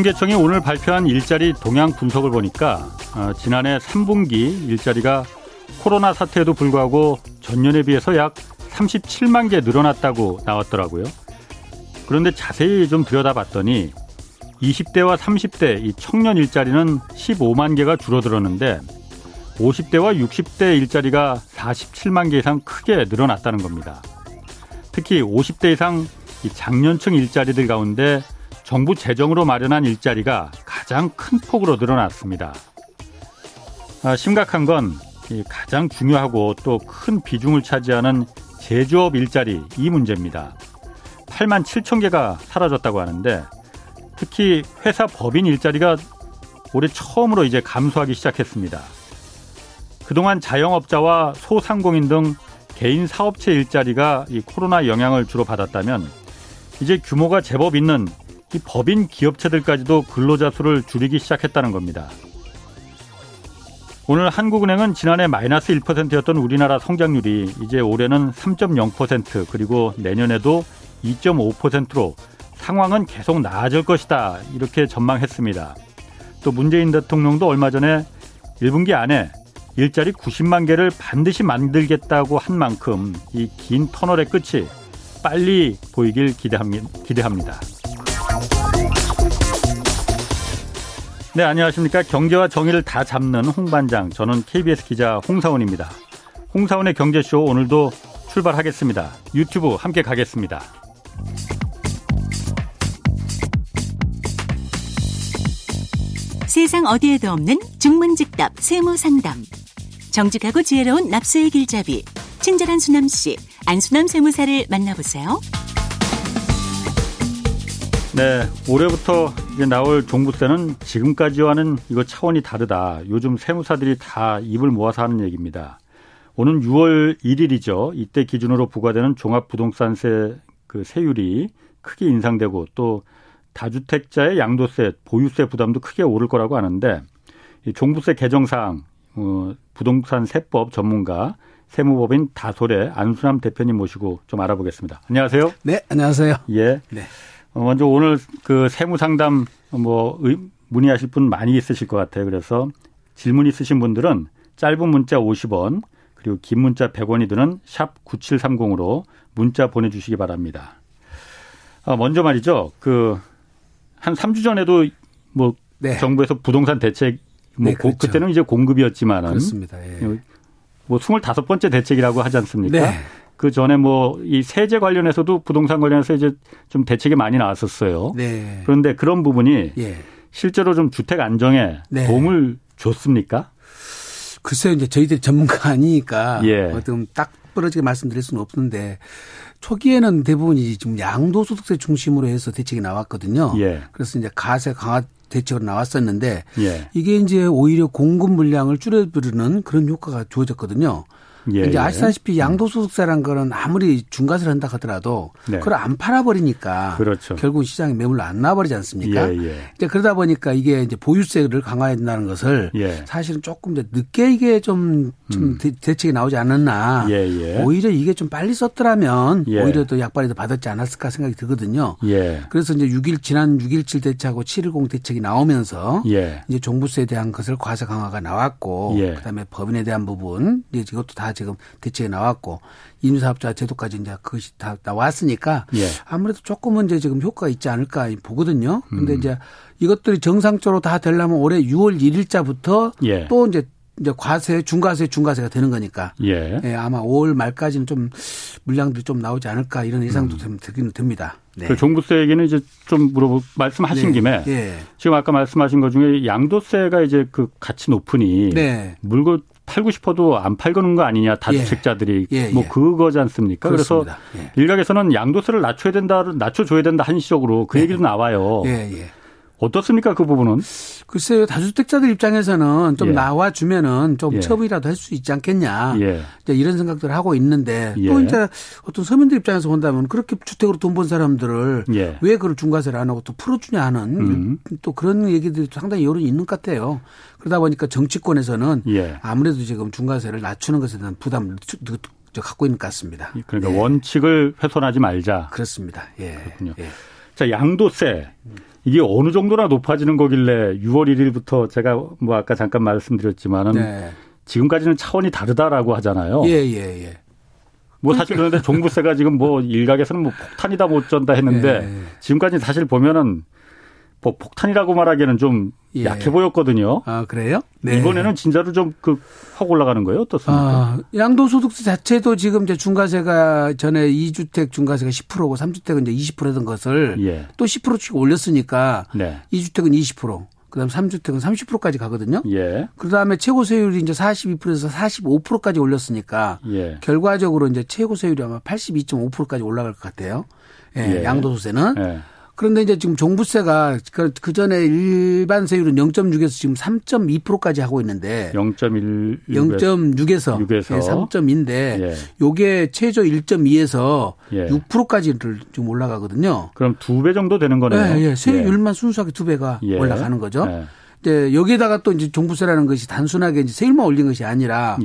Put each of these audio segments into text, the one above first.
통계청이 오늘 발표한 일자리 동향 분석을 보니까 어, 지난해 3분기 일자리가 코로나 사태에도 불구하고 전년에 비해서 약 37만 개 늘어났다고 나왔더라고요. 그런데 자세히 좀 들여다봤더니 20대와 30대 이 청년 일자리는 15만 개가 줄어들었는데 50대와 60대 일자리가 47만 개 이상 크게 늘어났다는 겁니다. 특히 50대 이상 장년층 일자리들 가운데 정부 재정으로 마련한 일자리가 가장 큰 폭으로 늘어났습니다. 아, 심각한 건 가장 중요하고 또 큰 비중을 차지하는 제조업 일자리 이 문제입니다. 8만 7천 개가 사라졌다고 하는데 특히 회사 법인 일자리가 올해 처음으로 이제 감소하기 시작했습니다. 그동안 자영업자와 소상공인 등 개인 사업체 일자리가 이 코로나 영향을 주로 받았다면 이제 규모가 제법 있는 이 법인 기업체들까지도 근로자 수를 줄이기 시작했다는 겁니다. 오늘 한국은행은 지난해 마이너스 1%였던 우리나라 성장률이 이제 올해는 3.0% 그리고 내년에도 2.5%로 상황은 계속 나아질 것이다 이렇게 전망했습니다. 또 문재인 대통령도 얼마 전에 1분기 안에 일자리 90만 개를 반드시 만들겠다고 한 만큼 이 긴 터널의 끝이 빨리 보이길 기대합니다. 네, 안녕하십니까. 경제와 정의를 다 잡는 홍반장. 저는 KBS 기자 홍사원입니다. 홍사원의 경제쇼 오늘도 출발하겠습니다. 유튜브 함께 가겠습니다. 세상 어디에도 없는 중문직답 세무상담. 정직하고 지혜로운 납세의 길잡이. 친절한 수남씨, 안수남 세무사를 만나보세요. 네, 올해부터 이제 나올 종부세는 지금까지와는 이거 차원이 다르다. 요즘 세무사들이 다 입을 모아서 하는 얘기입니다. 오는 6월 1일이죠. 이때 기준으로 부과되는 종합부동산세 그 세율이 크게 인상되고 또 다주택자의 양도세, 보유세 부담도 크게 오를 거라고 하는데 이 종부세 개정 사항 어, 부동산 세법 전문가 세무법인 다솔의 안수남 대표님 모시고 좀 알아보겠습니다. 안녕하세요. 네, 안녕하세요. 예. 네. 어, 먼저 오늘 그 세무 상담 뭐 문의하실 분 많이 있으실 것 같아요. 그래서 질문 있으신 분들은 짧은 문자 50원 그리고 긴 문자 100원이 드는 샵 9730으로 문자 보내주시기 바랍니다. 아, 먼저 말이죠. 그 한 3주 전에도 뭐 네. 정부에서 부동산 대책 뭐 네, 그렇죠. 그때는 이제 공급이었지만은 그렇습니다. 예. 뭐 25번째 대책이라고 하지 않습니까? 네. 그 전에 뭐 이 세제 관련해서도 부동산 관련해서 이제 좀 대책이 많이 나왔었어요. 네. 그런데 그런 부분이 예. 실제로 좀 주택 안정에 네. 도움을 줬습니까? 글쎄요, 이제 저희들이 전문가 아니니까 예. 어떤 딱 부러지게 말씀드릴 수는 없는데 초기에는 대부분이 지금 양도소득세 중심으로 해서 대책이 나왔거든요. 예. 그래서 이제 가세 강화 대책으로 나왔었는데 예. 이게 이제 오히려 공급 물량을 줄여드리는 그런 효과가 주어졌거든요. 예, 이제 예. 아시다시피 양도소득세란 거는 아무리 중과세를 한다 하더라도 네. 그걸 안 팔아버리니까 그렇죠. 결국 시장에 매물로 안 나와버리지 않습니까? 예, 예. 이제 그러다 보니까 이게 이제 보유세를 강화해야 된다는 것을 예. 사실은 조금 더 늦게 이게 좀, 좀 음. 대책이 나오지 않았나. 예, 오히려 이게 좀 빨리 썼더라면 오히려 또 약발이 더 받았지 않았을까 생각이 들거든요. 그래서 이제 6일 지난 6.17 대책하고 7.10 대책이 나오면서 이제 종부세에 대한 것을 과세 강화가 나왔고 그다음에 법인에 대한 부분 이제 이것도 다 지금 대책이 나왔고 인유사업자 제도까지 이제 그것이 다 나왔으니까 예. 아무래도 조금은 이제 지금 효과가 있지 않을까 보거든요. 근데 음. 이제 이것들이 정상적으로 다 되려면 올해 6월 1일자부터 예. 또 이제 이제 과세, 중과세, 중과세가 되는 거니까. 예. 예 아마 5월 말까지는 좀 물량들이 좀 나오지 않을까 이런 예상도 음. 들기는 듭니다. 네. 그 종부세 얘기는 이제 좀 물어보 말씀하신 네. 김에 예. 지금 아까 말씀하신 것 중에 양도세가 이제 그 같이 높으니 네. 물건 팔고 싶어도 안 팔거는 거 아니냐 다주택자들이 예. 예, 뭐 예. 그거지 않습니까? 그렇습니다. 그래서 예. 일각에서는 양도세를 낮춰야 된다, 낮춰줘야 된다 한시적으로 그 예. 얘기도 나와요. 예, 어떻습니까 그 부분은? 글쎄요 다주택자들 입장에서는 좀 예. 나와 주면은 좀 예. 처분이라도 할 수 있지 않겠냐. 예. 이제 이런 생각들을 하고 있는데 예. 또 이제 어떤 서민들 입장에서 본다면 그렇게 주택으로 돈 번 사람들을 예. 왜 그걸 중과세를 안 하고 또 풀어주냐 하는 음. 또 그런 얘기들이 상당히 여론이 있는 것 같아요. 그러다 보니까 정치권에서는 예. 아무래도 지금 중과세를 낮추는 것에 대한 부담을 갖고 있는 것 같습니다. 그러니까 원칙을 훼손하지 말자. 그렇습니다. 예. 그렇군요. 자 양도세. 이게 어느 정도나 높아지는 거길래 6월 1일부터 제가 뭐 아까 잠깐 말씀드렸지만은 네. 지금까지는 차원이 다르다라고 하잖아요. 예, 예, 예. 뭐 사실 그런데 종부세가 지금 뭐 일각에서는 뭐 폭탄이다 못 전다 했는데 예. 지금까지 사실 보면은 뭐 폭탄이라고 말하기에는 좀 예. 약해 보였거든요. 아 그래요? 네. 이번에는 진짜로 좀그 확 올라가는 거예요? 어떻습니까? 아, 양도소득세 자체도 지금 이제 중과세가 전에 2주택 중과세가 10%고 3주택은 이제 20%던 것을 예. 또 10%씩 올렸으니까 네. 2주택은 20%. 그다음 3주택은 30%까지 가거든요. 예. 그다음에 최고 세율이 이제 42%에서 45%까지 올렸으니까 예. 결과적으로 이제 최고 세율이 아마 82.5%까지 올라갈 것 같아요. 예. 예. 양도소세는. 예. 그런데 이제 지금 종부세가 그, 그 전에 일반 세율은 0.6에서 지금 3.2%까지 하고 있는데 0.1 0.6에서 6에서 예, 3.2인데 예. 요게 최저 1.2에서 예. 6%까지를 지금 올라가거든요. 그럼 두 배 정도 되는 거네요. 예, 예. 세율만 예. 순수하게 두 배가 예. 올라가는 거죠. 예. 이제 여기에다가 또 이제 종부세라는 것이 단순하게 이제 세율만 올린 것이 아니라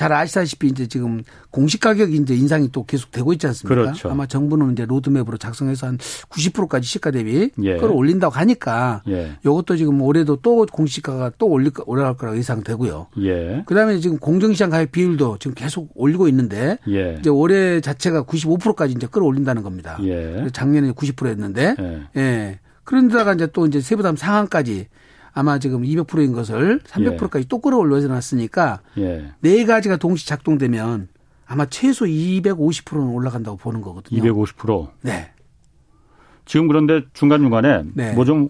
잘 아시다시피 이제 지금 공시 가격이 이제 인상이 또 계속 되고 있지 않습니까? 그렇죠. 아마 정부는 이제 로드맵으로 작성해서 한 90%까지 시가 대비 예. 그걸 올린다고 하니까 예. 이것도 지금 올해도 또 공시가가 또 올릴 올라갈 거라고 예상되고요. 예. 그다음에 지금 공정시장 가입 비율도 지금 계속 올리고 있는데 예. 이제 올해 자체가 95%까지 이제 끌어올린다는 겁니다. 예. 작년에 90%였는데 예. 예. 그런데다가 이제 또 이제 세부담 상한까지 아마 지금 200%인 것을 300%까지 예. 또 끌어올려 놨으니까 예. 네 가지가 동시 작동되면 아마 최소 250%는 올라간다고 보는 거거든요. 250%? 네. 지금 그런데 중간 중간에 네. 뭐좀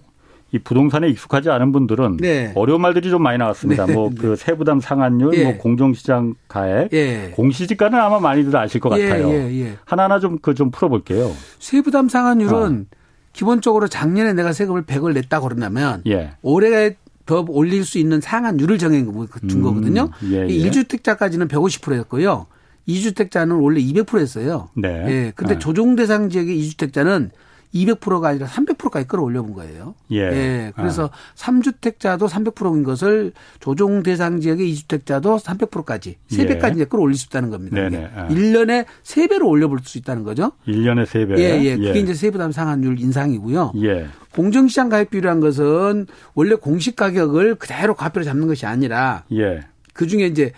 이 부동산에 익숙하지 않은 분들은 네. 어려운 말들이 좀 많이 나왔습니다. 네. 뭐그 네. 세부담 상한율, 예. 뭐 공정시장 가액, 예. 공시지가는 아마 많이들 아실 것 예, 같아요. 예, 예. 하나하나 좀 그좀 좀 풀어볼게요. 세부담 상한율은 어. 기본적으로 작년에 내가 세금을 100을 냈다 그러냐면 예. 올해 더 올릴 수 있는 상한율을 정해 준 음, 거거든요. 예, 예. 1주택자까지는 150%였고요. 2주택자는 원래 200%였어요. 네. 예. 근데 네. 조정 대상 지역의 2주택자는 200%가 아니라 300%까지 끌어올려 본 거예요. 예. 예. 그래서 아. 3주택자도 300%인 것을 조정 대상 지역의 2주택자도 300%까지 3배까지 예. 이제 끌어올릴 수 있다는 겁니다. 네네. 아. 1년에 3배로 올려볼 수 있다는 거죠. 1년에 3배. 예, 예. 그게 예. 이제 세부담 상한율 인상이고요. 예. 공정시장 가입비율이란 것은 원래 공시 가격을 그대로 과표로 잡는 것이 아니라 예. 그 중에 이제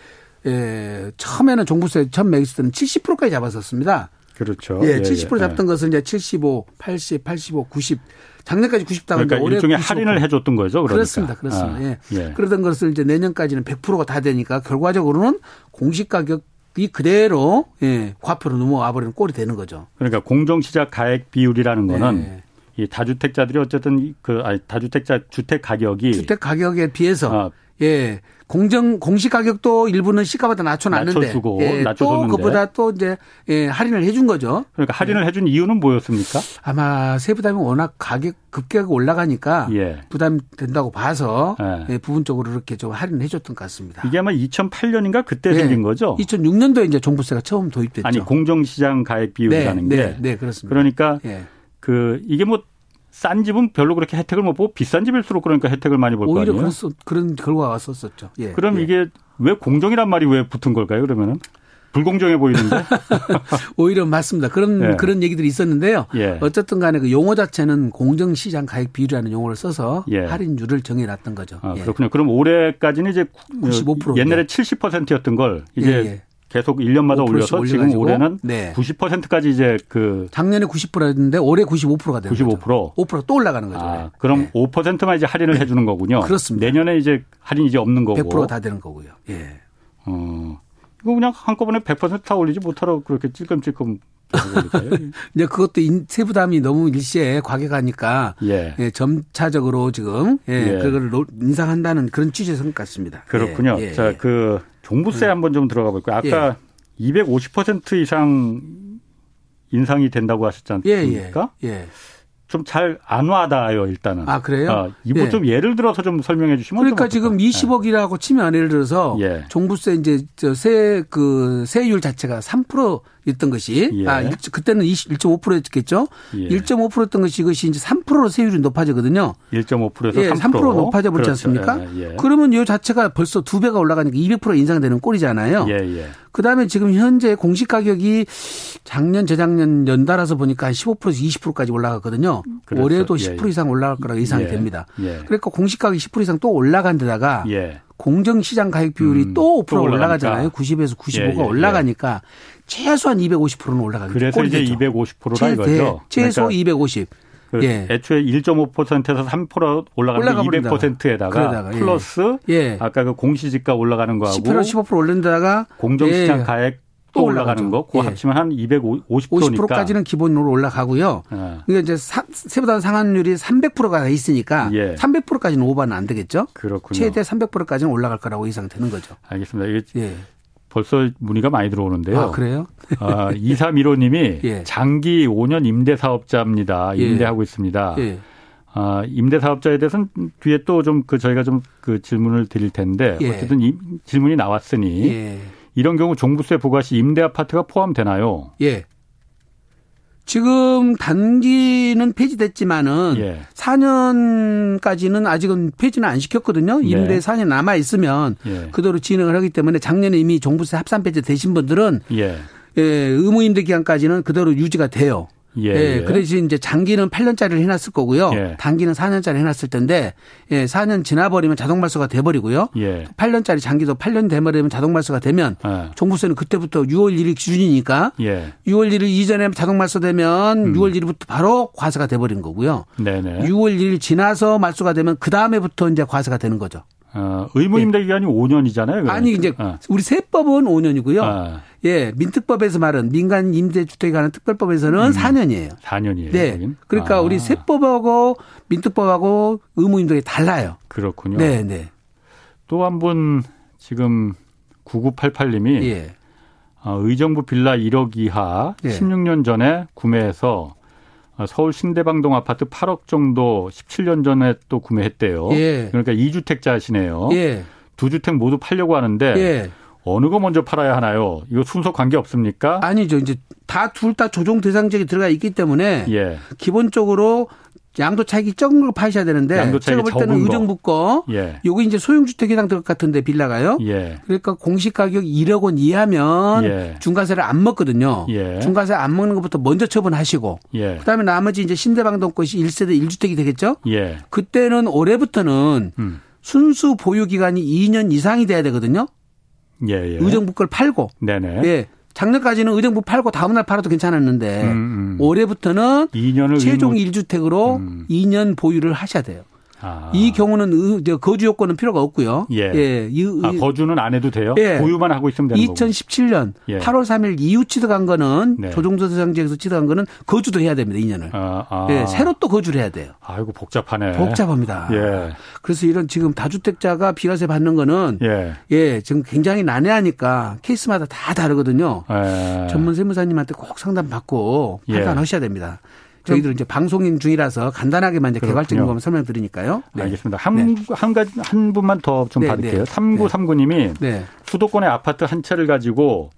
예, 처음에는 종부세 처음 매겼을 때는 70%까지 잡았었습니다. 그렇죠. 예, 70% 예, 잡던 예. 것을 이제 75, 80, 85, 90 작년까지 90 그러니까 올해 일종의 95%. 할인을 해줬던 거죠. 그러니까. 그렇습니다, 그렇습니다. 아, 예. 예. 그러던 것을 이제 내년까지는 100%가 다 되니까 결과적으로는 공시 가격 이 그대로 예, 과표로 넘어와 버리는 꼴이 되는 거죠. 그러니까 공정시작 가액 비율이라는 거는 예. 이 다주택자들이 어쨌든 그 아니 다주택자 주택 가격이 주택 가격에 비해서 아, 예. 공정 공시 가격도 일부는 시가보다 낮춰놨는데 낮춰주고 예, 또 그보다 또 이제 예, 할인을 해준 거죠. 그러니까 할인을 예. 해준 이유는 뭐였습니까? 아마 세부담이 워낙 가격 급격하게 올라가니까 예. 부담 된다고 봐서 예. 예, 부분적으로 이렇게 좀 할인을 해줬던 것 같습니다. 이게 아마 2008년인가 그때 예. 생긴 거죠? 2006년도에 이제 종부세가 처음 도입됐죠. 아니 공정시장 가액 비율이라는 네, 게 네, 네 그렇습니다. 그러니까 예. 그 이게 뭐 싼 집은 별로 그렇게 혜택을 못 보고 비싼 집일수록 그러니까 혜택을 많이 볼 거 아니에요? 오히려 그런 결과가 왔었었죠. 예. 그럼 예. 이게 왜 공정이란 말이 왜 붙은 걸까요? 그러면은 불공정해 보이는데 오히려 맞습니다. 그런 예. 그런 얘기들이 있었는데요. 예. 어쨌든 간에 그 용어 자체는 공정시장 가액 비율이라는 용어를 써서 예. 할인율을 정해놨던 거죠. 아, 예. 그렇군요. 그럼 올해까지는 이제 95% 옛날에 70%였던 걸 이제 예, 예. 계속 1년마다 올려서 지금 올해는 네. 90%까지 이제 그 작년에 90%였는데 올해 95%가 되는 95%. 거죠. 5%또 올라가는 거죠. 아, 그럼 네. 5%만 이제 할인을 해 주는 거군요. 그렇습니다. 내년에 이제 할인이 이제 없는 거고. 100%다 되는 거고요. 예. 어. 이거 그냥 한꺼번에 100%다 올리지 못하러 그렇게 찔끔찔끔 이제 그것도 세부담이 너무 일시에 과격하니까 예. 예 점차적으로 지금 예, 예. 그걸 인상한다는 그런 취지의 것 같습니다. 그렇군요. 예, 예, 자, 그 종부세 음. 한번 좀 들어가 볼까요? 아까 예. 250% 이상 인상이 된다고 하셨지 않습니까? 예, 예. 좀 잘 안 와닿아요 일단은. 아 그래요? 어, 이거 예. 좀 예를 들어서 좀 설명해 주시면. 그러니까 지금 20억이라고 치면 예를 들어서 예. 종부세 이제 저세그 세율 자체가 3% 였던 것이 예. 아 그때는 1.5%였겠죠. 예. 1.5%였던 것이 이것이 이제 3%로 세율이 높아지거든요. 1.5%에서 예, 3%, 3% 높아져 버리지 그렇죠. 않습니까? 예, 예. 그러면 이 자체가 벌써 두 배가 올라가니까 200% 인상되는 꼴이잖아요. 예, 예. 그다음에 지금 현재 공시 가격이 작년 재작년 연달아서 보니까 한 15%에서 20%까지 올라갔거든요. 그렇죠. 올해도 10% 예, 이상 올라갈 거라고 예상이 됩니다. 그러니까 공시 가격이 10% 이상 또 올라간 데다가 공정시장 가격 비율이 음, 또5% 올라가잖아요. 90에서 95가 올라가니까 최소한 250%는 올라가겠죠. 그래서 이제 250%라 이거죠. 최소 그러니까 250. 그 예. 애초에 1.5%에서 3% 올라가는 200%에다가 예. 플러스 예. 아까 그 공시지가 올라가는 거하고 10% 15% 올린다가 공정시장 예. 가액 또 올라가는 거, 그 예. 합치면 한 250%니까 50%까지는 기본으로 올라가고요. 예. 이게 이제 세보다 상한율이 300%가 있으니까 예. 300%까지는 오버는 안 되겠죠. 그렇군요. 최대 300%까지는 올라갈 거라고 예상되는 거죠. 알겠습니다. 이게 예. 벌써 문의가 많이 들어오는데요. 아, 그래요? 아, 2315님이 예. 장기 5년 임대 사업자입니다. 예. 임대하고 있습니다. 예. 아, 임대 사업자에 대해서는 뒤에 또 좀 그 저희가 좀 그 질문을 드릴 텐데 예. 어쨌든 이 질문이 나왔으니 예. 이런 경우 종부세 부과 시 임대 아파트가 포함되나요? 예. 지금 단기는 폐지됐지만은 예. 4년까지는 아직은 폐지는 안 시켰거든요. 네. 임대 네. 4년 남아 있으면 예. 그대로 진행을 하기 때문에 작년에 이미 종부세 합산 폐지 되신 분들은 예. 예, 의무 임대 기간까지는 그대로 유지가 돼요. 예, 예. 예. 그래서 이제 장기는 8년짜리를 해놨을 거고요. 예. 단기는 4년짜리 해놨을 텐데, 예, 4년 지나버리면 자동 말소가 돼버리고요. 예. 8년짜리 장기도 8년 돼버리면 자동 말소가 되면, 예. 종부세는 그때부터 6월 1일 기준이니까, 예. 6월 1일 이전에 자동 말소되면 음. 6월 1일부터 바로 과세가 돼버린 거고요. 네네. 6월 1일 지나서 말소가 되면 그 다음에부터 이제 과세가 되는 거죠. 어, 의무임대 예. 기간이 5년이잖아요. 그러니까. 아니 이제 어. 우리 세법은 5년이고요. 어. 예, 민특법에서 말은 민간 임대 주택에 관한 특별법에서는 음. 4년이에요. 4년이에요. 네. 여긴? 그러니까 아. 우리 세법하고 민특법하고 의무임대가 달라요. 그렇군요. 네, 네. 또 한 분 지금 9988님이 예. 어, 의정부 빌라 1억 이하 예. 16년 전에 구매해서 아, 서울 신대방동 아파트 8억 정도 17년 전에 또 구매했대요. 예. 그러니까 2주택자시네요. 예. 두 주택 모두 팔려고 하는데 예. 어느 거 먼저 팔아야 하나요? 이거 순서 관계 없습니까? 아니죠. 이제 다 둘 다 조정 대상적이 들어가 있기 때문에 예. 기본적으로 양도 차익이 적은 걸 파셔야 되는데 양도 제가 볼 때는 의정부 거 예. 요거 이제 소형주택에 해당 될 것 같은데 빌라가요. 예. 그러니까 공시 가격 1억 원 이하면 예. 중과세를 안 먹거든요. 예. 중과세 안 먹는 것부터 먼저 처분하시고 예. 그다음에 나머지 이제 신대방동 것이 1세대 1주택이 되겠죠. 예. 그때는 올해부터는 음. 순수 보유 기간이 2년 이상이 돼야 되거든요. 의정부 걸 팔고. 네네. 예. 작년까지는 의정부 팔고 다음날 팔아도 괜찮았는데 음, 음. 올해부터는 2년을 최종 의무... 1주택으로 음. 2년 보유를 하셔야 돼요. 아. 이 경우는 거주 요건은 필요가 없고요. 예. 예. 이, 아, 거주는 안 해도 돼요? 예. 보유만 하고 있으면 되는 거고. 2017년 예. 8월 3일 이후 취득한 거는 네. 조정조대상지에서 취득한 거는 거주도 해야 됩니다. 2년을. 아, 아. 예. 새로 또 거주를 해야 돼요. 아이고 복잡하네. 복잡합니다. 예. 그래서 이런 지금 다주택자가 비과세 받는 거는 예. 예, 지금 굉장히 난해하니까 케이스마다 다 다르거든요. 예. 전문 세무사님한테 꼭 상담 받고 예. 판단하셔야 됩니다. 저희들 이제 방송인 중이라서 간단하게만 이제 개괄적인 것만 설명드리니까요. 네. 알겠습니다. 한, 네. 한 가지, 한 분만 더좀 네, 받을게요. 네. 3939님이 네. 수도권의 아파트 한 채를 가지고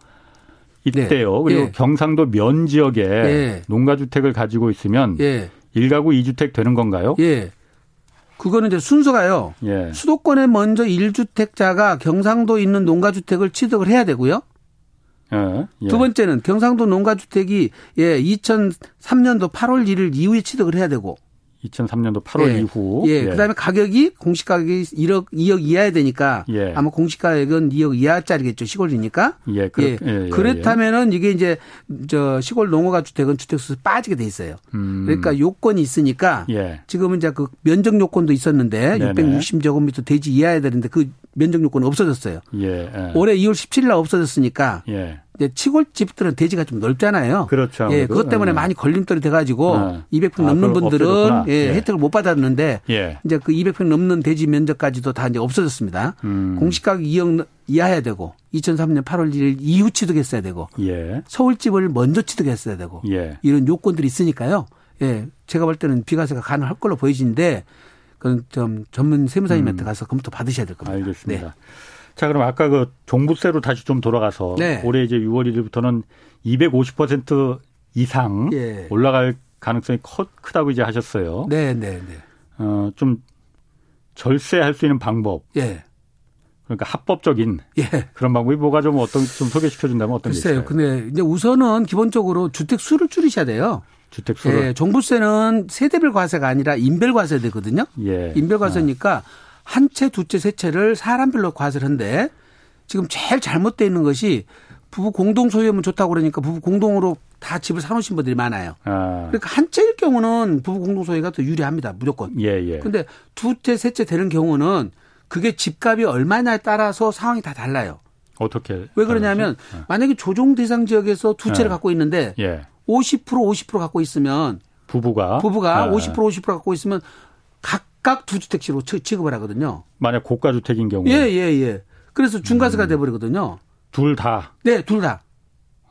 있대요. 네. 그리고 예. 경상도 면 지역에 예. 농가주택을 가지고 있으면 예. 1가구 2주택 되는 건가요? 예. 그거는 이제 순서가요. 예. 수도권에 먼저 1주택자가 경상도 있는 농가주택을 취득을 해야 되고요. 예, 예. 두 번째는 경상도 농가주택이 예 2003년도 8월 1일 이후에 취득을 해야 되고 2003년도 8월 예. 이후. 예. 예. 그다음에 가격이 공시 가격이 1억 2억 이하야 되니까 예. 아마 공시 가격은 2억 이하짜리겠죠. 시골이니까. 예. 그렇, 예. 예. 예 그렇다면은 이게 이제 저 시골 농어가 주택은 주택수 빠지게 돼 있어요. 음. 그러니까 요건이 있으니까 예. 지금은 이제 그 면적 요건도 있었는데 네네. 660제곱미터 대지 이하야 되는데 그 면적 요건은 없어졌어요. 예. 올해 2월 17일 날 없어졌으니까 예. 이제 시골집들은 대지가 좀 넓잖아요. 그렇죠. 예, 그것 때문에 네. 많이 걸림돌이 돼가지고 네. 200평 아, 넘는 분들은 예, 예, 혜택을 못 받았는데 예. 이제 그 200평 넘는 대지 면적까지도 다 이제 없어졌습니다. 음. 공시가격 2억 이하해야 되고 2003년 8월 1일 이후 취득했어야 되고 예. 서울집을 먼저 취득했어야 되고 예. 이런 요건들이 있으니까요. 예, 제가 볼 때는 비과세가 가능할 걸로 보이지는데 그건 좀 전문 세무사님한테 음. 가서 검토 받으셔야 될 겁니다. 알겠습니다. 네. 자, 그럼 아까 그 종부세로 다시 좀 돌아가서 네. 올해 이제 6월 1일부터는 250% 이상 예. 올라갈 가능성이 커, 크다고 이제 하셨어요. 네, 네, 네. 어, 좀 절세할 수 있는 방법. 예. 그러니까 합법적인 예. 그런 방법이 뭐가 좀 어떤 좀 소개시켜 준다면 어떤 글쎄요. 게 있어요? 근데 이제 우선은 기본적으로 주택 수를 줄이셔야 돼요. 주택 수를. 예, 종부세는 세대별 과세가 아니라 인별 과세되거든요. 예. 인별 과세니까 아. 한 채, 두 채, 세 채를 사람별로 과세를 한데 지금 제일 잘못되어 있는 것이 부부 공동 소유하면 좋다고 그러니까 부부 공동으로 다 집을 사놓으신 분들이 많아요. 아. 그러니까 한 채일 경우는 부부 공동 소유가 더 유리합니다. 무조건. 예, 예. 근데 두 채, 세 채 되는 경우는 그게 집값이 얼마냐에 따라서 상황이 다 달라요. 어떻게? 왜 그러냐면 네. 만약에 조정 대상 지역에서 두 채를 네. 갖고 있는데 예. 50% 50% 갖고 있으면 부부가 부부가 네. 50% 50% 갖고 있으면 각각 두 주택씩으로 취급을 하거든요. 만약 고가 주택인 경우. 예, 예, 예. 그래서 중과세가 음. 돼 버리거든요. 둘 다. 네, 둘 다.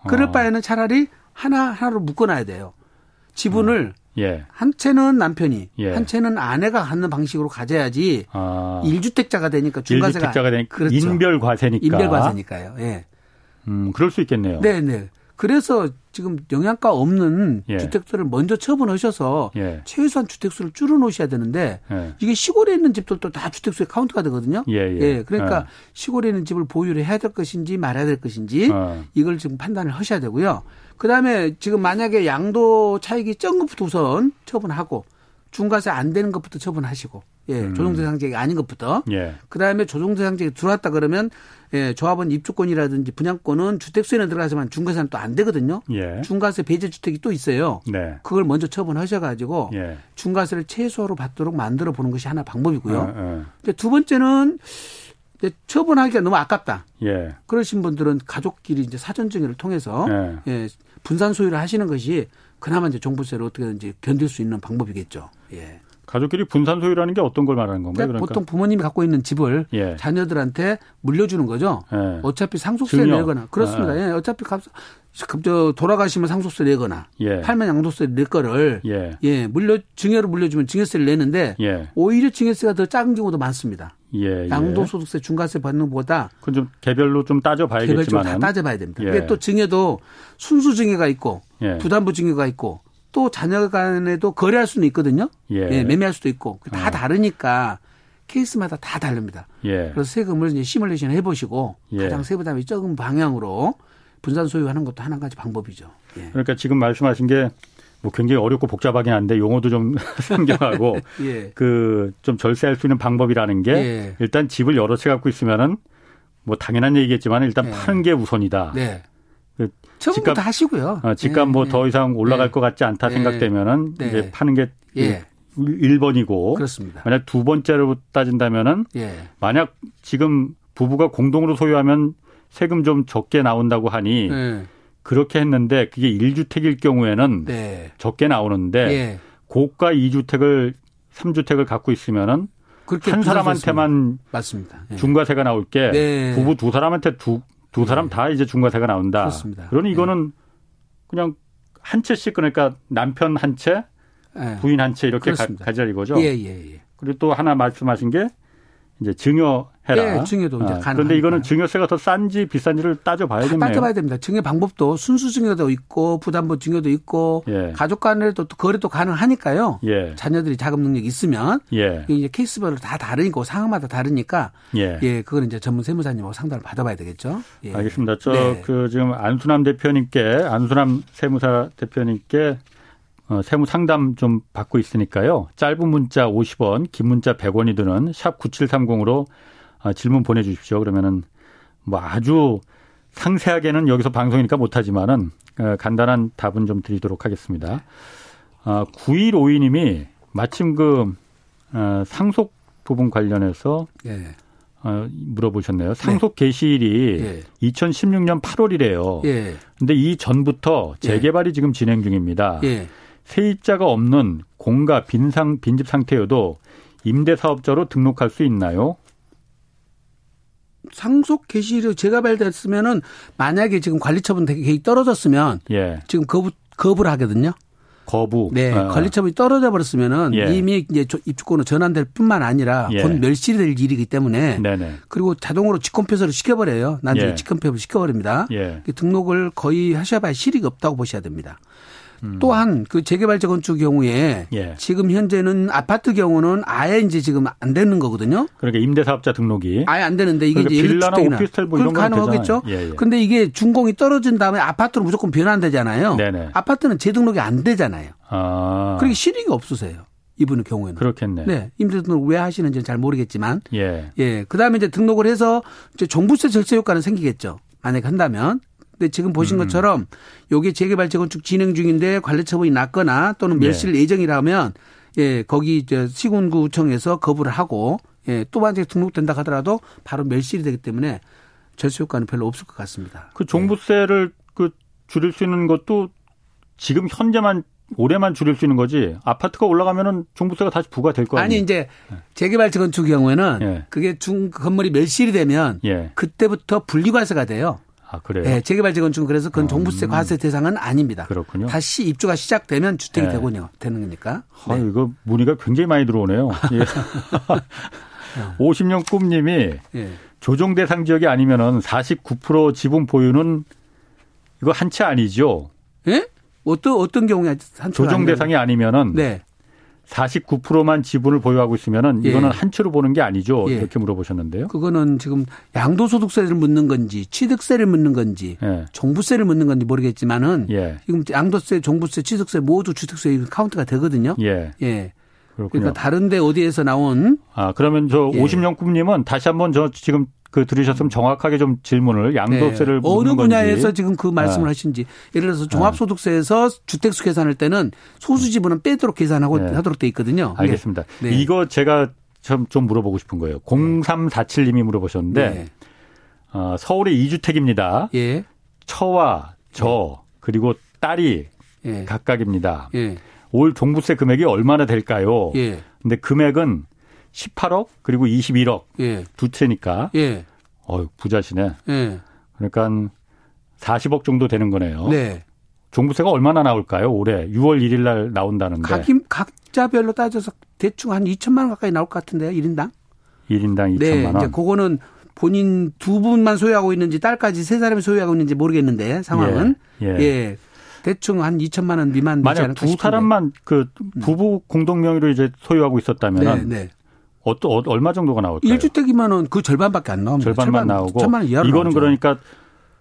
그럴 어. 바에는 차라리 하나 하나로 묶어 놔야 돼요. 지분을 어. 예. 한 채는 남편이, 예. 한 채는 아내가 갖는 방식으로 가져야지 아. 1주택자가 되니까 중과세가 1주택자가 되니까 그렇죠. 인별 과세니까. 인별 과세니까요. 예. 음, 그럴 수 있겠네요. 네, 네. 그래서 지금 영양가 없는 예. 주택들을 먼저 처분하셔서 예. 최소한 주택수를 줄여 놓으셔야 되는데 예. 이게 시골에 있는 집들도 다 주택수에 카운트가 되거든요. 예, 예. 예 그러니까 예. 시골에 있는 집을 보유를 해야 될 것인지 말아야 될 것인지 어. 이걸 지금 판단을 하셔야 되고요. 그다음에 지금 만약에 양도 차익이 적은 것부터 우선 처분하고 중과세 안 되는 것부터 처분하시고 예, 음. 조정대상자가 아닌 것부터. 예. 그 다음에 조정대상자가 들어왔다 그러면 예, 조합원 입주권이라든지 분양권은 주택수에는 들어가지만 중과세는 또 안 되거든요. 예. 중과세 배제 주택이 또 있어요. 네. 그걸 먼저 처분하셔 가지고 예. 중과세를 최소로 받도록 만들어 보는 것이 하나 방법이고요. 어, 어. 두 번째는 처분하기가 너무 아깝다. 예. 그러신 분들은 가족끼리 이제 사전 증여를 통해서 예. 예, 분산 소유를 하시는 것이 그나마 이제 종부세를 어떻게든지 견딜 수 있는 방법이겠죠. 예. 가족끼리 분산 소유라는 게 어떤 걸 말하는 건가요? 그러니까 보통 부모님이 갖고 있는 집을 예. 자녀들한테 물려주는 거죠. 예. 어차피 상속세 내거나 그렇습니다. 예. 예. 어차피 값, 저 돌아가시면 상속세 내거나 예. 팔면 양도세 낼 거를 예. 예. 물려 증여로 물려주면 증여세를 내는데 예. 오히려 증여세가 더 작은 경우도 많습니다. 예, 예. 양도소득세 중과세 받는 것보다 그건 좀 개별로 좀 따져봐야겠지만 개별로 다 따져봐야 됩니다. 예. 또 증여도 순수 증여가 있고 예. 부담부 증여가 있고 또 자녀 간에도 거래할 수는 있거든요. 예. 예 매매할 수도 있고 다 어. 다르니까 케이스마다 다 다릅니다. 예. 그래서 세금을 이제 시뮬레이션 해보시고 예. 가장 세부담이 적은 방향으로 분산 소유하는 것도 하나 가지 방법이죠. 예. 그러니까 지금 말씀하신 게 뭐 굉장히 어렵고 복잡하긴 한데 용어도 좀 생겨하고 예. 그좀 절세할 수 있는 방법이라는 게 예. 일단 집을 여러 채 갖고 있으면은 뭐 당연한 얘기겠지만 일단 예. 파는 게 우선이다. 네. 집값 하시고요. 어, 집값 뭐더 이상 올라갈 것 같지 않다 생각되면은 이제 파는 게 예. 1번이고 그렇습니다. 만약 두 번째로 따진다면은 예. 만약 지금 부부가 공동으로 소유하면 세금 좀 적게 나온다고 하니 예. 그렇게 했는데 그게 1주택일 경우에는 네. 적게 나오는데 예. 고가 2주택을 3주택을 갖고 있으면은 한 사람한테만 맞습니다. 예. 중과세가 나올 게 네. 부부 두 사람한테 두, 두 사람 다 이제 중과세가 나온다. 그렇습니다. 그러니 이거는 그냥 한 채씩 그러니까 남편 한 채, 부인 한 채 이렇게 가, 가자 이거죠. 예, 예, 예. 그리고 또 하나 말씀하신 게 이제 증여 해라. 예, 증여도 이제 아. 그런데 이거는 증여세가 더 싼지 비싼지를 따져봐야겠네요. 따져봐야 됩니다. 증여 방법도 순수 증여도 있고 부담부 증여도 있고 예. 가족 간에도 또 거래도 가능하니까요. 예. 자녀들이 자금 능력 이 있으면 예. 이제 케이스별로 다 다르니까 상황마다 다르니까 예, 예 그걸 이제 전문 세무사님하고 상담을 받아봐야 되겠죠. 예. 알겠습니다. 저그 네. 지금 안수남 대표님께 안수남 세무사 대표님께 어, 세무 상담 좀 받고 있으니까요. 짧은 문자 50원, 긴 문자 100원이 드는 샵 9730으로 어, 질문 보내주십시오. 그러면은 뭐 아주 상세하게는 여기서 방송이니까 못하지만은 어, 간단한 답은 좀 드리도록 하겠습니다. 어, 9152님이 마침 그 어, 상속 부분 관련해서 예. 어, 물어보셨네요. 상속 네. 개시일이 예. 2016년 8월이래요. 예. 근데 이 전부터 예. 재개발이 예. 지금 진행 중입니다. 예. 세입자가 없는 공가 빈상 빈집 상태여도 임대 사업자로 등록할 수 있나요? 상속 개시로 재개발됐으면은 만약에 지금 관리처분 계획이 떨어졌으면 예. 지금 거부 거부를 하거든요. 거부. 네, 어. 관리 처분이 떨어져 버렸으면은 예. 이미 이제 입주권으로 전환될 뿐만 아니라 예. 곧 멸실이 될 일이기 때문에 네네. 그리고 자동으로 직권표소를 시켜버려요. 나중에 예. 직권표를 시켜버립니다. 예. 등록을 거의 하셔봐야 실익이 없다고 보셔야 됩니다. 음. 또한 그 재개발 재건축 경우에 예. 지금 현재는 아파트 경우는 아예 이제 지금 안 되는 거거든요. 그러니까 임대사업자 등록이 아예 안 되는데 이게 그러니까 이제 빌라나 오피스텔 뭐 이런 건 가능하겠죠. 예, 예. 근데 이게 준공이 떨어진 다음에 아파트로 무조건 변환되잖아요. 네네. 아파트는 재등록이 안 되잖아요. 아. 그러니 실익이 없으세요. 이분의 경우에는. 그렇겠네. 네. 임대 등록 왜 하시는지는 잘 모르겠지만. 예. 예. 그 다음에 이제 등록을 해서 이제 종부세 절세 효과는 생기겠죠. 만약에 한다면. 근데 지금 보신 음. 것처럼 요게 재개발 재건축 진행 중인데 관리 처분이 났거나 또는 멸실 예. 예정이라면 예, 거기 저 시군구 구청에서 거부를 하고 예, 또 만약에 등록된다 하더라도 바로 멸실이 되기 때문에 절세 효과는 별로 없을 것 같습니다. 그 종부세를 예. 그 줄일 수 있는 것도 지금 현재만 올해만 줄일 수 있는 거지 아파트가 올라가면은 종부세가 다시 부과될 거 아니에요? 아니 이제 예. 재개발 재건축 경우에는 예. 그게 중 건물이 멸실이 되면 예. 그때부터 분리과세가 돼요. 아, 그래요? 네, 재개발 재건축은 그래서 그건 종부세 음. 과세 대상은 아닙니다. 그렇군요. 다시 입주가 시작되면 주택이 네. 되군요. 되는 거니까. 아, 네. 이거 문의가 굉장히 많이 들어오네요. 예. 50년 꿈님이 예. 조정 대상 지역이 아니면은 49% 지분 보유는 이거 한 채 아니죠? 예? 어떤 어떤 경우에 한 조정 대상이 아니면은 네. 49%만 지분을 보유하고 있으면은 예. 이거는 한 채로 보는 게 아니죠. 예. 이렇게 물어보셨는데요. 그거는 지금 양도소득세를 묻는 건지 취득세를 묻는 건지 예. 종부세를 묻는 건지 모르겠지만은 예. 지금 양도세, 종부세, 취득세 모두 주택세 카운트가 되거든요. 예. 예. 그렇군요. 그러니까 다른데 어디에서 나온 아 그러면 저 예. 50년꿈님은 다시 한번 저 지금 그 들으셨으면 정확하게 좀 질문을 양도세를 네. 어느 분야에서 건지. 지금 그 말씀을 아. 하신지 예를 들어서 종합소득세에서 주택수 계산할 때는 소수 지분은 빼도록 계산하고 네. 하도록 돼 있거든요. 네. 알겠습니다. 네. 이거 제가 좀, 좀 물어보고 싶은 거예요. 0347님이 물어보셨는데 네. 어, 서울의 2주택입니다. 예. 처와 저 예. 그리고 딸이 예. 각각입니다. 예. 올 종부세 금액이 얼마나 될까요? 예. 근데 금액은 18억 그리고 21억 예. 두 채니까 예. 어 부자시네. 예. 그러니까 40억 정도 되는 거네요. 네. 종부세가 얼마나 나올까요? 올해 6월 1일 날 나온다는데. 각, 각자별로 따져서 대충 한 2천만 원 가까이 나올 것 같은데요. 1인당? 1인당 2천만 네, 원. 이제 그거는 본인 두 분만 소유하고 있는지 딸까지 세 사람이 소유하고 있는지 모르겠는데 상황은 예. 예. 예. 대충 한 2천만 원 미만 만약 두 사람만 그 부부 공동 명의로 이제 소유하고 있었다면 네, 네. 어떤 어, 얼마 정도가 나올까요? 1주택이면은 그 절반밖에 안 나옵니다. 절반만 절반, 나오고 천만 이거는 나오죠. 그러니까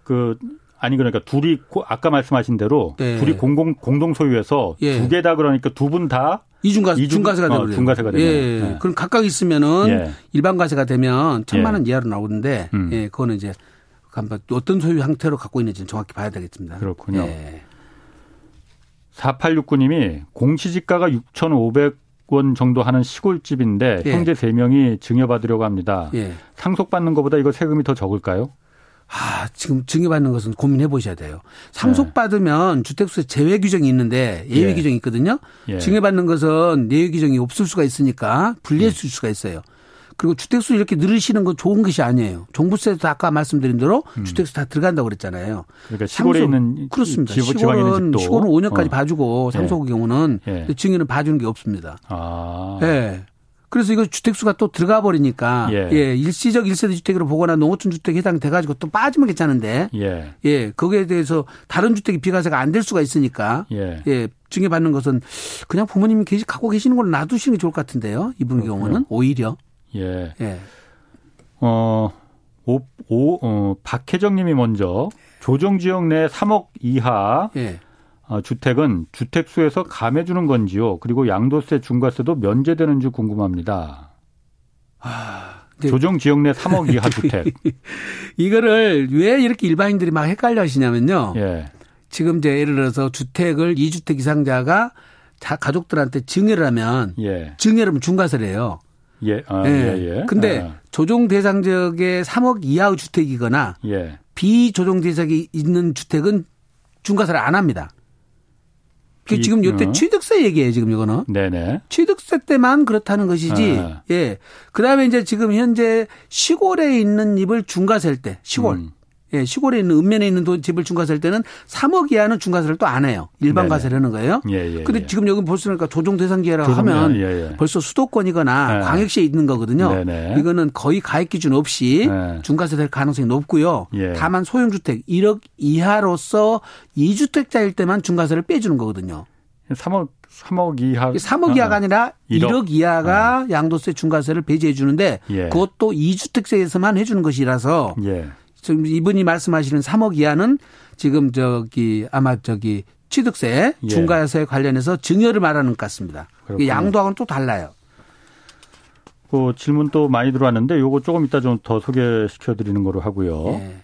그 아니 그러니까 둘이 아까 말씀하신 대로 네. 둘이 공공 공동 소유해서 예. 두개 다 그러니까 두 분다 이중가 중과세가 되는 어, 중과세가 되는. 예. 네. 그럼 각각 있으면은 예. 일반 과세가 되면 천만 원 예. 이하로 나오는데 음. 예, 그거는 이제 한번 어떤 소유 형태로 갖고 있는지는 정확히 봐야 되겠습니다. 그렇군요. 예. 4869님이 공시지가가 6,500 원 정도 하는 시골집인데 예. 형제 3명이 증여받으려고 합니다. 예. 상속받는 것보다 이거 세금이 더 적을까요? 아, 지금 증여받는 것은 고민해 보셔야 돼요. 상속받으면 네. 주택수에 제외 규정이 있는데 예외 예. 규정이 있거든요. 예. 증여받는 것은 예외 규정이 없을 수가 있으니까 불리해질 예. 수가 있어요. 그리고 주택수 이렇게 늘으시는 건 좋은 것이 아니에요. 종부세도 아까 말씀드린 대로 음. 주택수 다 들어간다고 그랬잖아요. 그러니까 시골에 상속, 있는 그렇습니다. 집, 시골은 시골은 5년까지 어. 봐주고 상속의 예. 경우는 예. 증여는 봐주는 게 없습니다. 아. 예. 그래서 이거 주택수가 또 들어가 버리니까 예. 예. 일시적 1세대 주택으로 보거나 농어촌 주택 해당돼 가지고 또 빠지면 괜찮은데 예. 예. 거기에 대해서 다른 주택이 비과세가 안 될 수가 있으니까 예. 예. 증여받는 것은 그냥 부모님이 계시 갖고 계시는 걸로 놔두시는 게 좋을 것 같은데요. 이분 경우는 오히려 예. 예. 어, 오, 오, 어, 박혜정 님이 먼저 조정 지역 내 3억 이하 예. 어, 주택은 주택수에서 감해주는 건지요. 그리고 양도세, 중과세도 면제되는지 궁금합니다. 아, 조정 지역 내 3억 이하 주택. 이거를 왜 이렇게 일반인들이 막 헷갈려 하시냐면요. 예. 지금 이제 예를 들어서 주택을 2주택 이상자가 자, 가족들한테 증여를 하면 예. 증여를 하면 중과세를 해요. 예, 아, 예. 예, 예. 근데 아. 조정 대상 지역의 3억 이하의 주택이거나 예. 비조정 대상이 있는 주택은 중과세를 안 합니다. 그 지금 요때 어. 취득세 얘기예요, 지금 이거는. 네네. 취득세 때만 그렇다는 것이지. 아. 예. 그 다음에 이제 지금 현재 시골에 있는 입을 중과세일 때, 시골. 음. 예, 시골에 있는 읍면에 있는 돈, 집을 중과세할 때는 3억 이하는 중과세를 또 안 해요. 일반 과세를 하는 거예요. 예, 예, 근데 예. 지금 여기 보시니까 조정 대상 기회라고 하면 예, 예. 벌써 수도권이거나 네. 광역시에 있는 거거든요. 네네. 이거는 거의 가액 기준 없이 네. 중과세 될 가능성이 높고요. 예. 다만 소형 주택 1억 이하로서 2주택자일 때만 중과세를 빼주는 거거든요. 3억 3억 이하 3억 이하가 아니라 1억, 1억 이하가 네. 양도세 중과세를 배제해 주는데 그것도 2주택세에서만 해 주는 것이라서 지금 이분이 말씀하시는 3억 이하는 지금 저기 아마 저기 취득세 예. 중과세 관련해서 증여를 말하는 것 같습니다. 그렇군요. 양도하고는 또 달라요. 그 질문 또 많이 들어왔는데 요거 조금 이따 좀 더 소개시켜 드리는 거로 하고요. 예.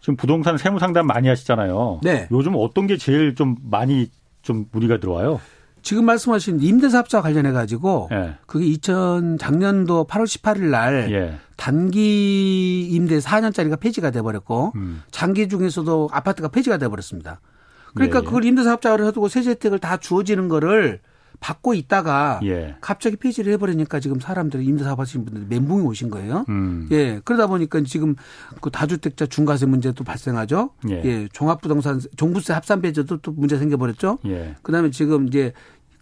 지금 부동산 세무 상담 많이 하시잖아요. 네. 요즘 어떤 게 제일 좀 많이 좀 무리가 들어와요? 지금 말씀하신 임대사업자 관련해 가지고 예. 그게 2000 작년도 8월 18일 날 예. 단기 임대 4년짜리가 폐지가 돼 버렸고 음. 장기 중에서도 아파트가 폐지가 돼 버렸습니다. 그러니까 예, 예. 그걸 임대사업자로 해두고 세제 혜택을 다 주어지는 거를 받고 있다가 예. 갑자기 폐지를 해버리니까 지금 사람들이 임대사업 하시는 분들이 멘붕이 오신 거예요. 음. 예. 그러다 보니까 지금 그 다주택자 중과세 문제도 발생하죠. 예. 예. 종합부동산 종부세 합산 배제도 또 문제 생겨버렸죠. 예. 그다음에 지금 이제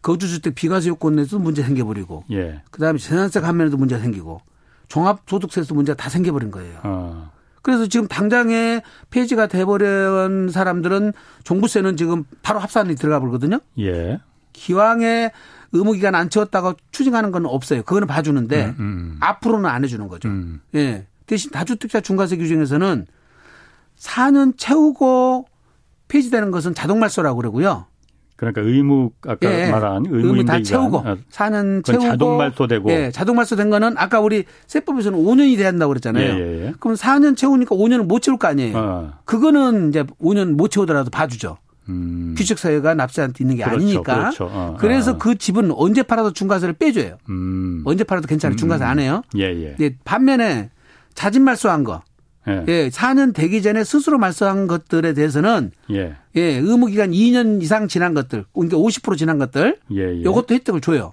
거주주택 비과세 요건에도 문제 생겨버리고. 예. 그다음에 재산세 감면에도 문제 생기고. 종합소득세에도 문제가 다 생겨버린 거예요. 어. 그래서 지금 당장에 폐지가 돼버린 사람들은 종부세는 지금 바로 합산이 들어가 버거든요. 예. 기왕에 의무기간 안 채웠다고 추징하는 건 없어요. 그거는 봐주는데 음, 음. 앞으로는 안 해주는 거죠. 음. 예. 대신 다주택자 중과세 규정에서는 4년 채우고 폐지되는 것은 자동말소라고 그러고요. 그러니까 의무 아까 예, 말한 의무, 의무 다 채우고 4년 채우고 자동 말소되고 예, 자동 말소된 거는 아까 우리 세법에서는 5년이 돼야 한다고 그랬잖아요. 예, 예, 예. 그럼 4년 채우니까 5년은 못 채울 거 아니에요. 어. 그거는 이제 5년 못 채우더라도 봐주죠. 음. 규칙 사유가 납세한테 있는 게 그렇죠, 아니니까. 그렇죠. 어, 그래서 어. 그 집은 언제 팔아도 중과세를 빼줘요. 음. 언제 팔아도 괜찮아요. 중과세 안 해요. 예, 예. 예 반면에 자진 말소한 거. 예. 예, 4년 되기 전에 스스로 말소한 것들에 대해서는 예, 예 의무 기간 2년 이상 지난 것들, 그러니까 50% 지난 것들, 예, 예. 요것도 혜택을 줘요.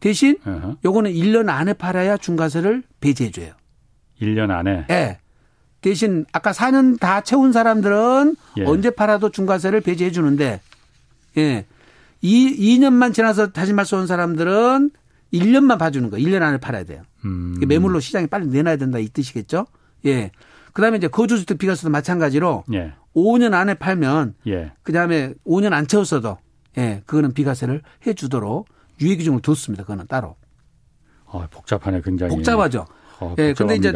대신 어허. 요거는 1년 안에 팔아야 중과세를 배제해 줘요. 1년 안에. 예. 대신 아까 4년 다 채운 사람들은 예. 언제 팔아도 중과세를 배제해 주는데 예. 이 2년만 지나서 다시 말소한 사람들은 1년만 봐주는 거예요. 1년 안에 팔아야 돼요. 음. 매물로 시장에 빨리 내놔야 된다 이 뜻이겠죠? 예. 그다음에 이제 거주주택 비과세도 마찬가지로 예. 5년 안에 팔면 예. 그다음에 5년 안 채웠어도 예, 그거는 비과세를 해 주도록 유예 규정을 뒀습니다. 그거는 따로. 어, 복잡하네 굉장히. 복잡하죠. 어, 예, 근데 이제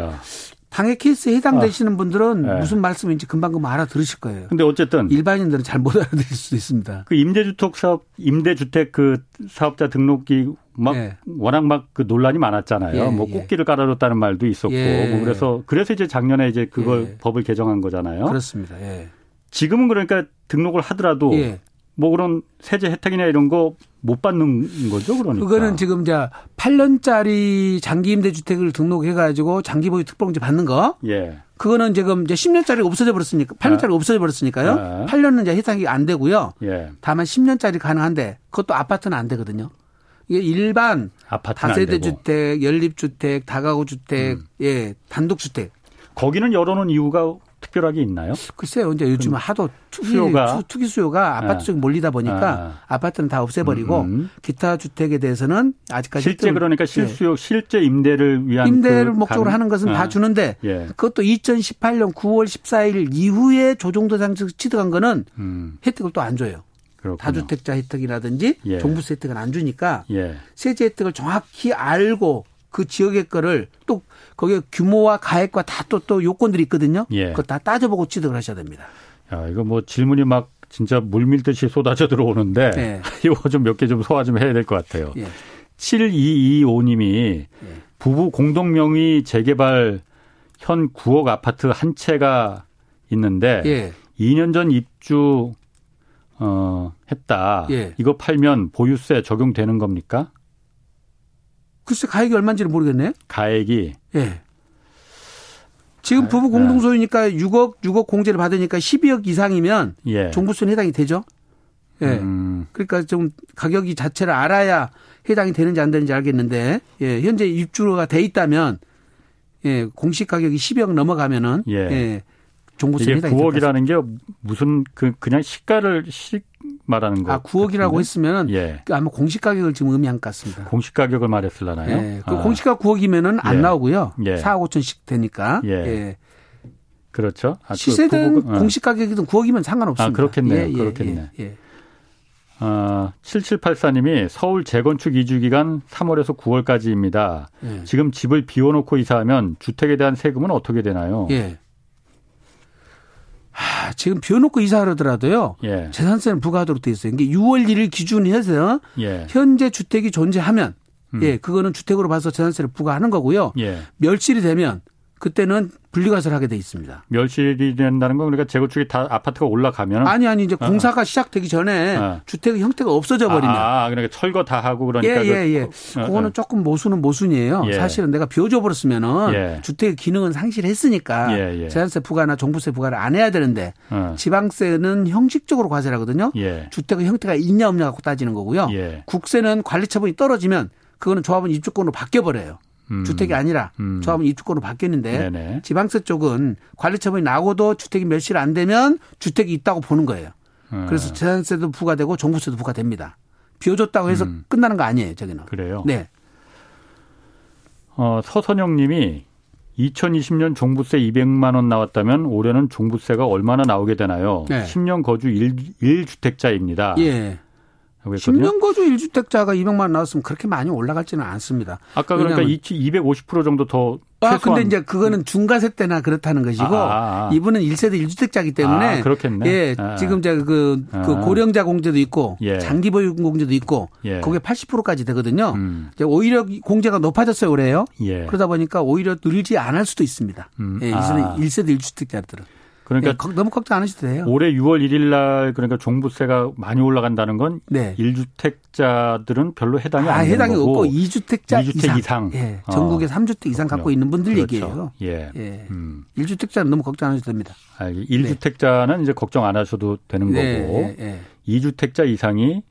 당해 케이스에 해당되시는 아, 분들은 네. 무슨 말씀인지 금방금방 알아들으실 거예요. 근데 어쨌든 일반인들은 잘 못 알아들을 수도 있습니다. 그 임대주택 사업 임대주택 그 사업자 등록이 막 예. 워낙 막 그 논란이 많았잖아요. 예, 뭐 예. 꽃길을 깔아줬다는 말도 있었고 예. 뭐 그래서 그래서 이제 작년에 이제 그걸 예. 법을 개정한 거잖아요. 그렇습니다. 지금은 그러니까 등록을 하더라도 뭐 그런 세제 혜택이나 이런 거 못 받는 거죠, 그러니까. 그거는 지금 이제 8년짜리 장기 임대 주택을 등록해 가지고 장기 보유 특별공제 받는 거. 예. 그거는 지금 이제 10년짜리가 없어져 버렸으니까 8년짜리 아. 없어져 버렸으니까요. 아. 8년은 이제 혜택이 안 되고요. 예. 다만 10년짜리 가능한데 그것도 아파트는 안 되거든요. 이게 일반 다세대 주택, 연립 주택, 다가구 주택, 음. 예, 단독 주택. 거기는 열어놓은 이유가 특별하게 있나요? 글쎄요. 이제 요즘 하도 투기 수요가, 투기 수요가 아파트 쪽에 몰리다 보니까 아파트는 다 없애버리고 음, 음. 기타 주택에 대해서는 아직까지 실제 그러니까 실수요 예. 실제 임대를 위한 임대를 그 목적으로 간, 하는 것은 아. 다 주는데 예. 그것도 2018년 9월 14일 이후에 조정도상 취득한 거는 음. 혜택을 또 안 줘요. 그렇군요. 다주택자 혜택이라든지 예. 종부세 혜택은 안 주니까 예. 세제 혜택을 정확히 알고 그 지역의 거를 또 거기에 규모와 가액과 다또또 요건들이 있거든요. 예. 그거 다 따져보고 취득을 하셔야 됩니다. 야, 이거 뭐 질문이 막 진짜 물밀듯이 쏟아져 들어오는데 네. 이거 좀 몇 개 좀 소화 좀 해야 될 것 같아요. 예. 7225님이 예. 부부 공동 명의 재개발 현 9억 아파트 한 채가 있는데 예. 2년 전 입주 어 했다. 예. 이거 팔면 보유세 적용되는 겁니까? 글쎄 가액이 얼마인지는 모르겠네. 가액이 예. 지금 아, 부부 공동 소유니까 6억 6억 공제를 받으니까 12억 이상이면 예. 종부세는 해당이 되죠. 예. 음. 그러니까 좀 가격이 자체를 알아야 해당이 되는지 안 되는지 알겠는데 예. 현재 입주가 돼 있다면 예, 공시 가격이 10억 넘어가면은 예. 예. 종부세 이게 9억이라는 게 무슨 그 그냥 시가를 시 말하는 거. 아 9억이라고 했으면은 예. 그 아마 공시 가격을 지금 의미한 것 같습니다. 공시 가격을 말했을라나요? 예. 그 아. 공시가 9억이면은 안 예. 나오고요. 예. 4억 5천씩 되니까. 예. 예. 그렇죠. 아, 그 시세든 그 부부, 공시 가격이든 9억이면 상관없습니다. 아 그렇겠네요. 예, 그렇겠네. 예. 어, 7784님이 서울 재건축 이주 기간 3월에서 9월까지입니다. 예. 지금 집을 비워놓고 이사하면 주택에 대한 세금은 어떻게 되나요? 예. 하, 지금 비워놓고 이사하더라도요. 예. 재산세는 부과하도록 돼 있어요. 이게 6월 1일 기준해서 예. 현재 주택이 존재하면 음. 예, 그거는 주택으로 봐서 재산세를 부과하는 거고요. 예. 멸실이 되면 그때는 분리과세를 하게 돼 있습니다. 멸실이 된다는 건 그러니까 재건축이 다 아파트가 올라가면 아니 아니 이제 어. 공사가 어. 시작되기 전에 어. 주택의 형태가 없어져 버리면 아, 그러니까 철거 다 하고 그러니까 예예예 예, 예. 그, 어, 그거는 조금 모순은 모순이에요. 예. 사실은 내가 비워줘 버렸으면은 예. 주택의 기능은 상실했으니까 예, 예. 재산세 부과나 종부세 부과를 안 해야 되는데 어. 지방세는 형식적으로 과세를 하거든요. 예. 주택의 형태가 있냐 없냐 갖고 따지는 거고요. 국세는 관리 처분이 떨어지면 그거는 조합은 입주권으로 바뀌어 버려요. 음. 주택이 아니라 음. 조합은 입주권으로 바뀌었는데 네네. 지방세 쪽은 관리 처분이 나고도 주택이 멸실 안 되면 주택이 있다고 보는 거예요. 음. 그래서 재산세도 부과되고 종부세도 부과됩니다. 비워줬다고 해서 음. 끝나는 거 아니에요, 저기는. 그래요? 네. 어, 서선영 님이 2020년 종부세 200만 원 나왔다면 올해는 종부세가 얼마나 나오게 되나요? 네. 10년 거주 1, 1주택자입니다. 예. 하고 했거든요. 10년 거주 1주택자가 200만 원 나왔으면 그렇게 많이 올라갈지는 않습니다. 아까 그러니까 250% 정도 더 아, 근데 이제 그거는 중과세 때나 그렇다는 것이고 아, 아, 아. 이분은 1세대 1주택자기 때문에 아, 그렇겠네. 예, 아. 지금 제가 그, 그 아. 고령자 공제도 있고 예. 장기 보유금 공제도 있고 예. 그게 80%까지 되거든요. 음. 오히려 공제가 높아졌어요, 올해요. 예. 그러다 보니까 오히려 늘지 않을 수도 있습니다. 음. 예, 1세대 1주택자들은. 그러니까 네, 너무 걱정 안 하셔도 돼요. 올해 6월 1일 날 그러니까 종부세가 많이 올라간다는 건 네. 1주택자들은 별로 해당이 아, 안 되는 해당이 거고 없고 2주택자 2주택 이상, 이상. 예, 전국에 어. 3주택 이상 갖고 있는 분들 그렇죠. 얘기예요. 예. 예. 음. 1주택자는 너무 걱정 안 하셔도 됩니다. 아, 1주택자는 네. 이제 걱정 안 하셔도 되는 네, 거고 네, 네. 2주택자 이상이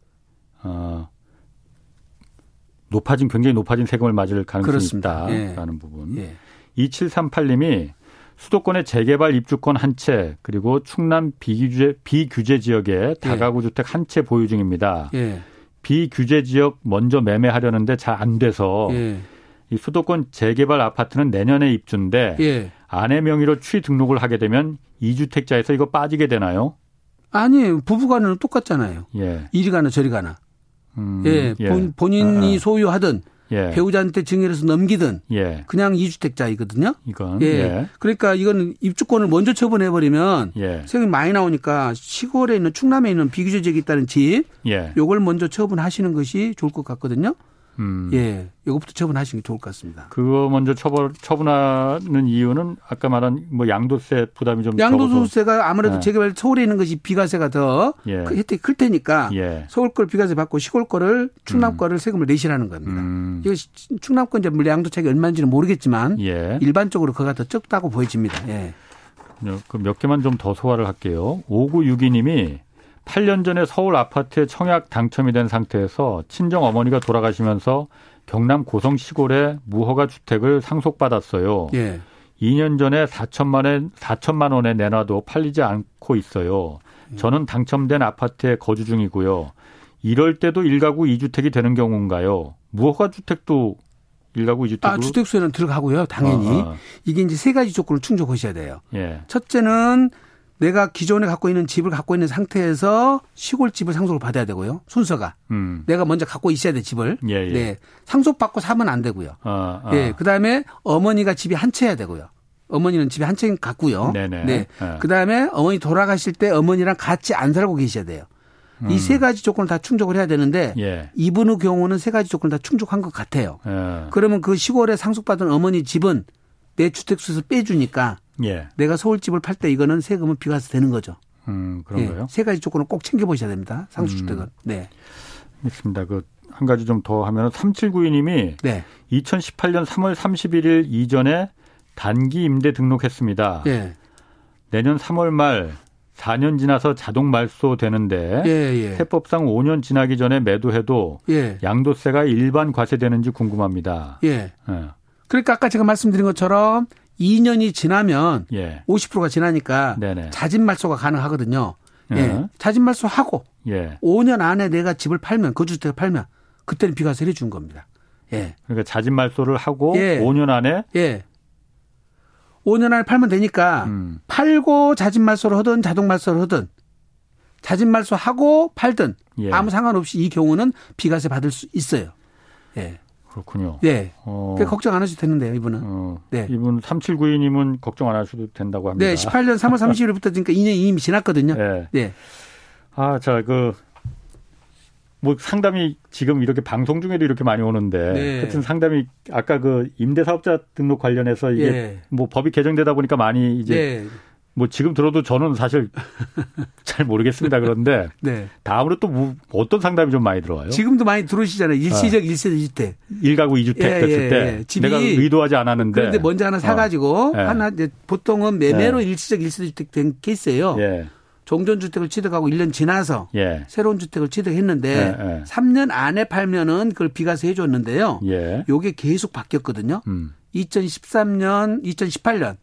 어 높아진 굉장히 높아진 세금을 맞을 가능성이 그렇습니다. 있다라는 예. 부분. 예. 2738님이 수도권의 재개발 입주권 한 채 그리고 충남 비규제 비규제 지역에 다가구 주택 한 채 보유 중입니다. 예. 비규제 지역 먼저 매매하려는데 잘 안 돼서 예. 이 수도권 재개발 아파트는 내년에 입주인데 예. 아내 명의로 취 등록을 하게 되면 2주택자에서 이거 빠지게 되나요? 아니에요. 부부간은 똑같잖아요. 예. 이리 가나 저리 가나. 음, 예. 본, 본인이 아, 아. 소유하든 예. 배우자한테 증여해서 넘기든 예. 그냥 이주택자이거든요. 이건 예. 예. 그러니까 이건 입주권을 먼저 처분해 버리면 예. 세금이 많이 나오니까 시골에 있는 충남에 있는 비규제 지역에 있다는 집 예. 요걸 먼저 처분하시는 것이 좋을 것 같거든요. 음. 예, 이것부터 처분하시는 게 좋을 것 같습니다. 그거 먼저 처분 처분하는 이유는 아까 말한 뭐 양도세 부담이 좀 양도소득세가 아무래도 예. 재개발 서울에 있는 것이 비과세가 더 예. 그 혜택이 클 테니까 예. 서울 걸 비과세 받고 시골 거를 충남 음. 거를 세금을 내시라는 겁니다. 음. 이거 충남 건 이제 물론 양도차익이 얼마인지는 모르겠지만 예. 일반적으로 그가 더 적다고 보여집니다. 예. 몇 개만 좀 더 소화를 할게요. 5962님이 8년 전에 서울 아파트에 청약 당첨이 된 상태에서 친정 어머니가 돌아가시면서 경남 고성 시골에 무허가 주택을 상속받았어요. 예. 2년 전에 4천만 원 4천만 원에 내놔도 팔리지 않고 있어요. 저는 당첨된 아파트에 거주 중이고요. 이럴 때도 1가구 2주택이 되는 경우인가요? 무허가 주택도 1가구 2주택으로 아, 주택수에는 들어가고요. 당연히. 어, 어. 이게 이제 세 가지 조건을 충족하셔야 돼요. 예. 첫째는 내가 기존에 갖고 있는 집을 갖고 있는 상태에서 시골집을 상속을 받아야 되고요. 순서가. 음. 내가 먼저 갖고 있어야 돼, 집을. 예, 예. 네. 상속받고 사면 안 되고요. 어, 어. 예. 그 다음에 어머니가 집이 한 채야 되고요. 어머니는 집에 한 채 갖고요. 네네. 네. 어. 그 다음에 어머니 돌아가실 때 어머니랑 같이 안 살고 계셔야 돼요. 음. 이세 가지 조건을 다 충족을 해야 되는데 예. 이분의 경우는 세 가지 조건을 다 충족한 것 같아요. 예. 그러면 그 시골에 상속받은 어머니 집은 내 주택수에서 빼주니까 예. 내가 서울집을 팔 때 이거는 세금은 비과세 되는 거죠. 음, 그런가요? 예. 세 가지 조건을 꼭 챙겨보셔야 됩니다. 상수주택은. 음. 네. 있습니다. 그 한 가지 좀 더 하면 3792님이 네. 2018년 3월 31일 이전에 단기 임대 등록했습니다. 예. 내년 3월 말 4년 지나서 자동 말소 되는데 예, 예. 세법상 5년 지나기 전에 매도해도 예. 양도세가 일반 과세되는지 궁금합니다. 예. 예. 그러니까 아까 제가 말씀드린 것처럼 2년이 지나면 예. 50%가 지나니까 네네. 자진 말소가 가능하거든요. 예. 어. 자진 말소하고 예. 5년 안에 내가 집을 팔면 거주주택을 팔면 그때는 비과세 를 준 겁니다. 예. 그러니까 자진 말소를 하고 예. 5년 안에 예. 5년 안에 팔면 되니까 음. 팔고 자진 말소를 하든 자동 말소를 하든 자진 말소하고 팔든 예. 아무 상관없이 이 경우는 비과세 받을 수 있어요. 예. 그렇군요. 네. 어. 걱정 안 하셔도 되는데요, 이분은. 어. 네. 이분 3792님은 걱정 안 하셔도 된다고 합니다. 네, 18년 3월 30일부터 그러니까 2년 이미 지났거든요. 네. 네. 아, 자, 그, 뭐 상담이 지금 이렇게 방송 중에도 이렇게 많이 오는데 네. 하여튼 상담이 아까 그 임대사업자 등록 관련해서 이게 네. 뭐 법이 개정되다 보니까 많이 이제 네. 뭐 지금 들어도 저는 사실 잘 모르겠습니다. 그런데 네. 다음으로 또 뭐 어떤 상담이 좀 많이 들어와요? 지금도 많이 들어오시잖아요. 일시적 어. 1세대 주택. 1가구 2주택 예, 됐을 예, 때 예. 내가 의도하지 않았는데 그런데 먼저 하나 사가지고 어. 하나 이제 보통은 매매로 예. 일시적 1세대 주택 된 케이스예요. 예. 종전 주택을 취득하고 1년 지나서 예. 새로운 주택을 취득했는데 예, 3년 안에 팔면은 그걸 비과세 해줬는데요. 예. 요게 계속 바뀌었거든요. 음. 2013년, 2018년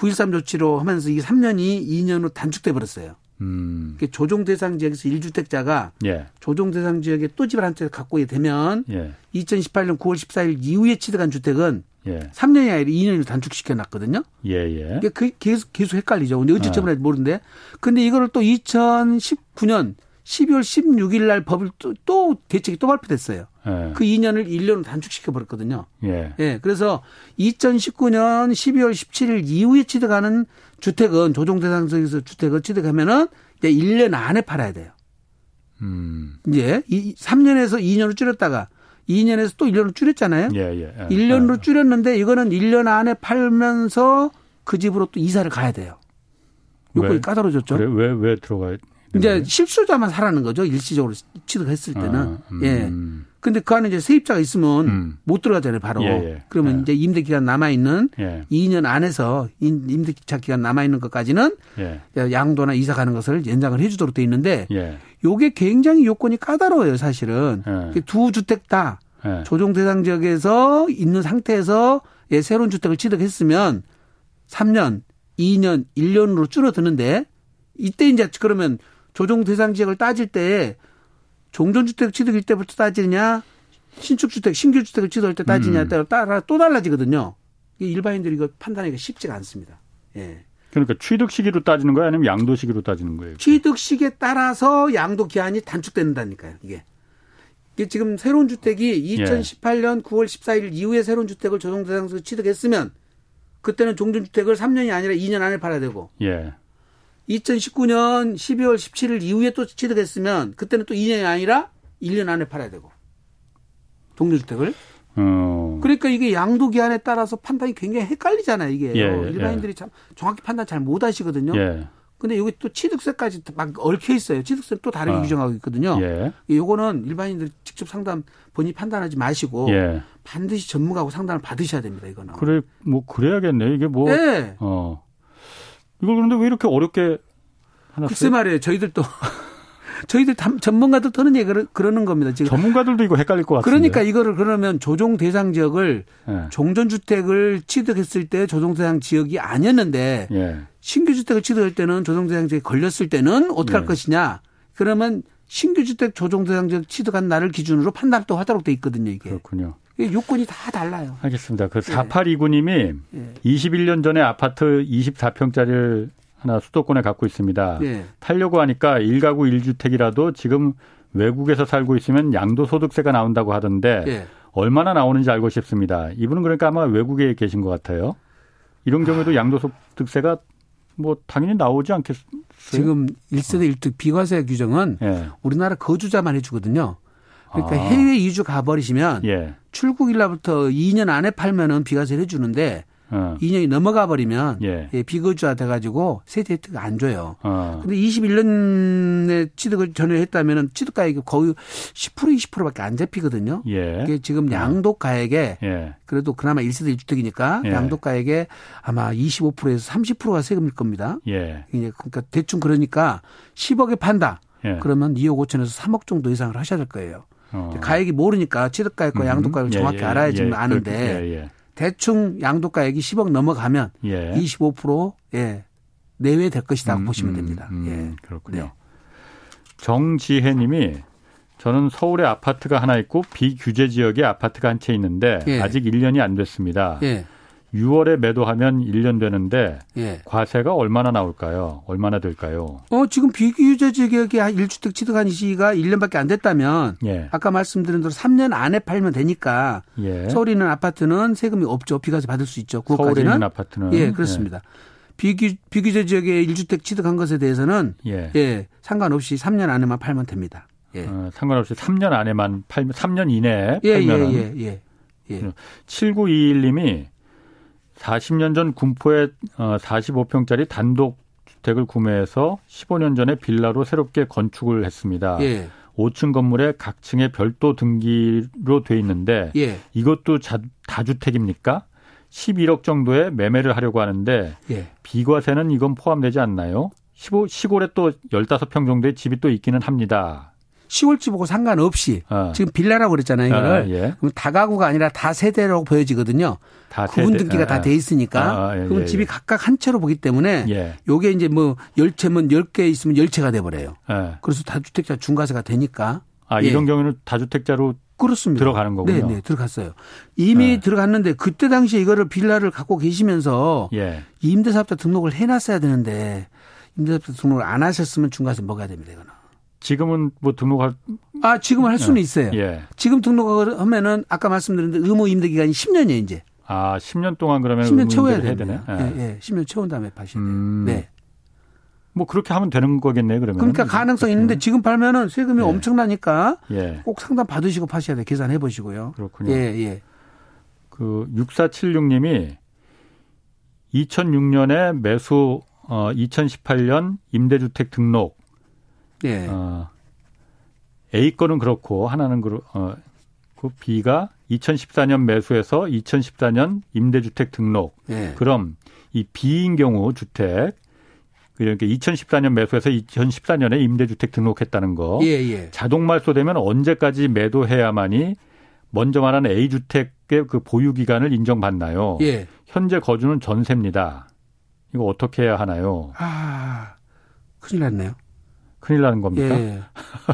9.13 조치로 하면서 이게 3년이 2년으로 단축돼 버렸어요. 음. 조정 대상 지역에서 1주택자가 예. 조정 대상 지역에 또 집을 한 채 갖고 되면 예. 2018년 9월 14일 이후에 취득한 주택은 예. 3년이 아니라 2년으로 단축시켜 놨거든요. 예, 예. 그 계속 계속 헷갈리죠. 근데 어찌 때문에 아. 모르는데. 근데 이거를 또 2019년 12월 16일 날 법을 또, 또 대책이 또 발표됐어요. 예. 그 2년을 1년으로 단축시켜 버렸거든요. 예. 예. 그래서 2019년 12월 17일 이후에 취득하는 주택은 조정 대상에서 주택을 취득하면은 이제 1년 안에 팔아야 돼요. 음. 이제 3년에서 2년으로 줄였다가 2년에서 또 1년으로 줄였잖아요. 예, 예. 예. 1년으로 예. 줄였는데 이거는 1년 안에 팔면서 그 집으로 또 이사를 가야 돼요. 요건이 까다로워졌죠. 그래? 왜, 왜 들어가야 이제 실수자만 사라는 거죠. 일시적으로 취득했을 때는. 아, 음. 예. 근데 그 안에 이제 세입자가 있으면 음. 못 들어가잖아요, 바로. 예, 예. 그러면 예. 이제 임대 기간 남아 있는 예. 2년 안에서 임대 기간 남아 있는 것까지는 예. 양도나 이사 가는 것을 연장을 해 주도록 돼 있는데 예. 요게 굉장히 요건이 까다로워요, 사실은. 예. 두 주택 다 조정 대상 지역에서 있는 상태에서 예, 새로운 주택을 취득했으면 3년, 2년, 1년으로 줄어드는데 이때 이제 그러면 조정 대상 지역을 따질 때 종전주택 취득일 때부터 따지느냐 신축주택 신규주택을 취득할 때 따지냐에 음. 따라 또 달라지거든요. 일반인들이 이거 판단하기가 쉽지가 않습니다. 예. 그러니까 취득 시기로 따지는 거예요, 아니면 양도 시기로 따지는 거예요? 취득 시기에 따라서 양도 기한이 단축된다니까요. 이게. 이게 지금 새로운 주택이 2018년 예. 9월 14일 이후에 새로운 주택을 조정 대상에서 취득했으면 그때는 종전주택을 3년이 아니라 2년 안에 팔아야 되고. 예. 2019년 12월 17일 이후에 또 취득했으면 그때는 또 2년이 아니라 1년 안에 팔아야 되고 독립주택을. 어. 그러니까 이게 양도 기한에 따라서 판단이 굉장히 헷갈리잖아요, 이게. 예, 예. 일반인들이 참 정확히 판단 잘 못 하시거든요. 예. 근데 여기 또 취득세까지 막 얽혀 있어요. 취득세 또 다르게 어. 규정하고 있거든요. 예. 요거는 일반인들 직접 상담 본인이 판단하지 마시고 예. 반드시 전문가하고 상담을 받으셔야 됩니다. 이거는. 그래 뭐 그래야겠네. 이게 뭐 네. 어. 이걸 그런데 왜 이렇게 어렵게 하나 글쎄 말이에요. 저희들도 저희들 전문가들 떠는 얘기를 그러는 겁니다. 지금 전문가들도 이거 헷갈릴 것 같아요. 그러니까 이거를 그러면 조정 대상 지역을 네. 종전 주택을 취득했을 때 조정 대상 지역이 아니었는데 네. 신규 주택을 취득할 때는 조정 대상 지역에 걸렸을 때는 어떻게 할 네. 것이냐? 그러면 신규 주택 조정 대상 지역 취득한 날을 기준으로 판단 도 하도록 돼 있거든요, 이게. 그렇군요. 요건이 다 달라요. 알겠습니다. 그 4829님이 네. 21년 전에 아파트 24평짜리를 하나 수도권에 갖고 있습니다. 네. 탈려고 하니까 1가구 1주택이라도 지금 외국에서 살고 있으면 양도소득세가 나온다고 하던데 네. 얼마나 나오는지 알고 싶습니다. 이분은 그러니까 아마 외국에 계신 것 같아요. 이런 경우에도 양도소득세가 뭐 당연히 나오지 않겠어요? 지금 1세대 1특 비과세 규정은 네. 우리나라 거주자만 해주거든요. 그러니까 아. 해외 이주 가버리시면 예. 출국일 날부터 2년 안에 팔면은 비과세를 해주는데 어. 2년이 넘어가 버리면 예. 예, 비거주화 돼가지고 세대 혜택 안 줘요. 어. 근데 21년에 취득을 전혀 했다면은 취득가액이 거의 10% 20%밖에 안 잡히거든요. 예. 그게 지금 어. 양도가액에 예. 그래도 그나마 1세대 1주택이니까 예. 양도가액에 아마 25%에서 30%가 세금일 겁니다. 예. 그러니까 대충 그러니까 10억에 판다. 예. 그러면 2억 5천에서 3억 정도 이상을 하셔야 될 거예요. 어. 가액이 모르니까 취득가액과 음. 양도가액을 정확히 알아야지 아는데 대충 양도가액이 10억 넘어가면 예. 25% 예. 내외 될 것이다 음, 보시면 음, 됩니다. 음, 예. 그렇군요. 네. 정지혜 님이 저는 서울에 아파트가 하나 있고 비규제 지역에 아파트가 한 채 있는데 예. 아직 1년이 안 됐습니다. 예. 6월에 매도하면 1년 되는데 예. 과세가 얼마나 나올까요? 얼마나 될까요? 어, 지금 비규제 지역에 1주택 취득한 시기가 1년밖에 안 됐다면 예. 아까 말씀드린 대로 3년 안에 팔면 되니까 예. 서울에 있는 아파트는 세금이 없죠. 비과세 받을 수 있죠. 그것까지는. 서울에 있는 아파트는 예, 그렇습니다. 예. 비규, 비규제 지역에 1주택 취득한 것에 대해서는 예. 예 상관없이 3년 안에만 팔면 됩니다. 예. 어, 상관없이 3년 안에만 팔면 3년 이내에 예, 팔면은 예, 예, 예. 예. 7921님이 40년 전 군포에 45평짜리 어, 단독 주택을 구매해서 15년 전에 빌라로 새롭게 건축을 했습니다. 예. 5층 건물에 각 층에 별도 등기로 돼 있는데 예. 이것도 다주택입니까? 11억 정도에 매매를 하려고 하는데 예. 비과세는 이건 포함되지 않나요? 15, 시골에 또 15평 정도의 집이 또 있기는 합니다. 시골집 하고 상관없이 어. 지금 빌라라고 그랬잖아요. 이거를. 아, 예. 그럼 다가구가 아니라 다 세대라고 보여지거든요. 다 구분 등기가 아, 다돼 있으니까. 아, 예, 그럼 예, 집이 예. 각각 한 채로 보기 때문에 예. 요게 이제 뭐 10채면 10개 있으면 10채가 돼 버려요. 예. 그래서 다주택자 중과세가 되니까. 아, 이런 경우는 다주택자로 그렇습니다. 들어가는 거군요. 네, 네, 들어갔어요. 이미 네. 들어갔는데 그때 당시에 이거를 빌라를 갖고 계시면서 예. 임대사업자 등록을 해놨어야 되는데 임대사업자 등록을 안 하셨으면 중과세 먹어야 됩니다. 이거는. 지금은 뭐 등록할 아 지금 할 수는 예. 있어요. 예. 지금 등록을 하면은 아까 말씀드린 의무 임대 기간이 10년이에요 이제. 아 10년 동안 그러면 10년 채워야 되네. 예. 예, 예. 10년 채운 다음에 파시면 돼요. 음. 네. 뭐 그렇게 하면 되는 거겠네 그러면. 그러니까 가능성 있는데 지금 팔면은 세금이 예. 엄청나니까 예. 꼭 상담 받으시고 파셔야 돼. 계산해 보시고요. 그렇군요. 예, 예. 그 6476님이 2006년에 매수 어 2018년 임대주택 등록 예. 어 A 건은 그렇고 하나는 그 어, 그 B가 2014년 매수해서 2014년 임대주택 등록. 예. 그럼 이 B인 경우 주택 그러니까 2014년 매수해서 2014년에 임대주택 등록했다는 거. 예, 예. 자동 말소되면 언제까지 매도해야만이 먼저 말한 A 주택의 그 보유 기간을 인정받나요? 예. 현재 거주는 전세입니다. 이거 어떻게 해야 하나요? 아, 큰일 났네요. 큰일 나는 겁니까? 예.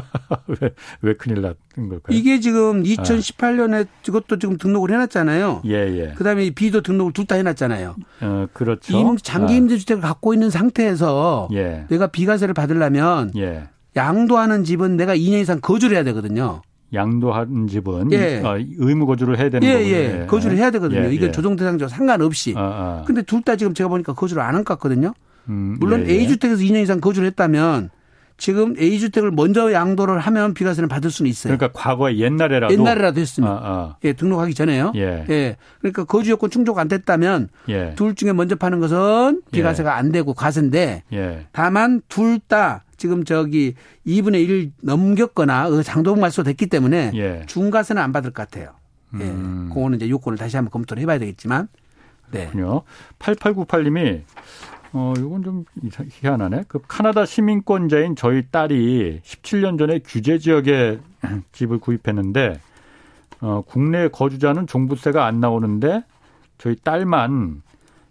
왜, 왜 큰일 난 걸까요? 이게 지금 2018년에 아. 이것도 지금 등록을 해놨잖아요. 예, 예. 그 다음에 B도 등록을 둘 다 해놨잖아요. 어, 그렇죠. 임, 장기 아. 임대주택을 아. 갖고 있는 상태에서 예. 내가 비과세를 받으려면 예. 양도하는 집은 내가 2년 이상 거주를 해야 되거든요. 양도하는 집은 예. 어, 의무 거주를 해야 되는 예, 거군요. 예, 거주를 해야 되거든요. 예, 이건 예. 조정 대상자와 상관없이. 아, 아. 근데 둘 다 지금 제가 보니까 거주를 안 한 것 같거든요. 음, 물론 예, 예. A 주택에서 2년 이상 거주를 했다면 지금 A 주택을 먼저 양도를 하면 비과세를 받을 수는 있어요. 그러니까 과거에 옛날에라도 옛날에라도 했으면 아, 아. 예 등록하기 전에요. 예. 예. 그러니까 거주 요건 충족 안 됐다면 예. 둘 중에 먼저 파는 것은 비과세가 예. 안 되고 과세인데 예. 다만 둘 다 지금 저기 2분의 1 넘겼거나 그 장도금 말소됐기 때문에 예. 중과세는 안 받을 것 같아요. 예. 음. 그거는 이제 요건을 다시 한번 검토를 해봐야 되겠지만. 네. 그렇군요. 8898님이 어, 이건 좀 희한하네. 그 카나다 시민권자인 저희 딸이 17년 전에 규제 지역에 집을 구입했는데, 어, 국내 거주자는 종부세가 안 나오는데, 저희 딸만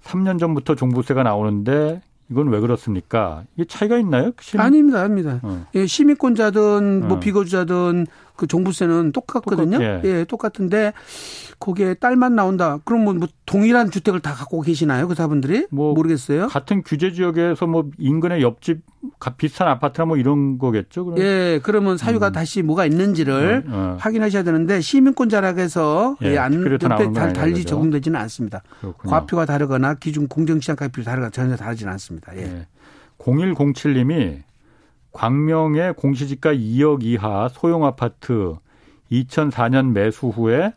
3년 전부터 종부세가 나오는데, 이건 왜 그렇습니까? 이게 차이가 있나요? 시민... 아닙니다, 아닙니다. 어. 예, 시민권자든 뭐 어. 비거주자든 그 종부세는 똑같거든요. 똑같, 예. 예, 똑같은데 거기에 딸만 나온다. 그럼 뭐, 뭐 동일한 주택을 다 갖고 계시나요? 그 사분들이? 뭐 모르겠어요. 같은 규제 지역에서 뭐 인근의 옆집 비슷한 아파트나 뭐 이런 거겠죠. 그러면. 예, 그러면 사유가 음. 다시 뭐가 있는지를 어, 어. 확인하셔야 되는데 시민권자라고 해서 예, 안 옆에 달, 달리 적용되지는 않습니다. 그렇군요. 과표가 다르거나 기준 공정시장 가격이 다르거나 전혀 다르지는 않습니다. 예. 예. 0107님이 광명의 공시지가 2억 이하 소형 아파트 2004년 매수 후에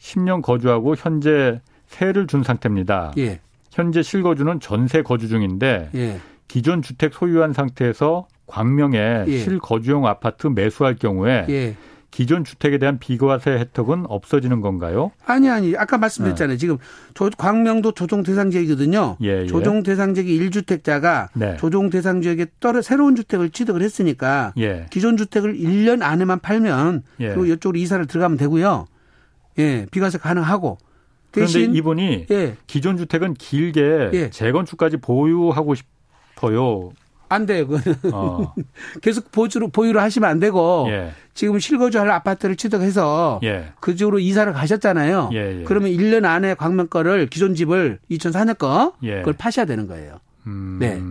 10년 거주하고 현재 세를 준 상태입니다. 예. 현재 실거주는 전세 거주 중인데 예. 기존 주택 소유한 상태에서 광명에 예. 실거주용 아파트 매수할 경우에 예. 기존 주택에 대한 비과세 혜택은 없어지는 건가요? 아니 아니 아까 말씀드렸잖아요. 네. 지금 조, 광명도 조정 대상 지역이거든요. 예, 예. 조정 대상 지역의 1주택자가 네. 조정 대상 지역에 떨어 새로운 주택을 취득을 했으니까 예. 기존 주택을 1년 안에만 팔면 예. 그리고 이쪽으로 이사를 들어가면 되고요. 예, 비과세 가능하고 그런데 이분이 예. 기존 주택은 길게 예. 재건축까지 보유하고 싶어요. 안 돼요. 그거는 어. 계속 보유로 보유를 하시면 안 되고 예. 지금 실거주할 아파트를 취득해서 예. 그쪽으로 이사를 가셨잖아요. 예, 예. 그러면 1년 안에 광명 거를 기존 집을 2004년 거 예. 그걸 파셔야 되는 거예요. 음. 네.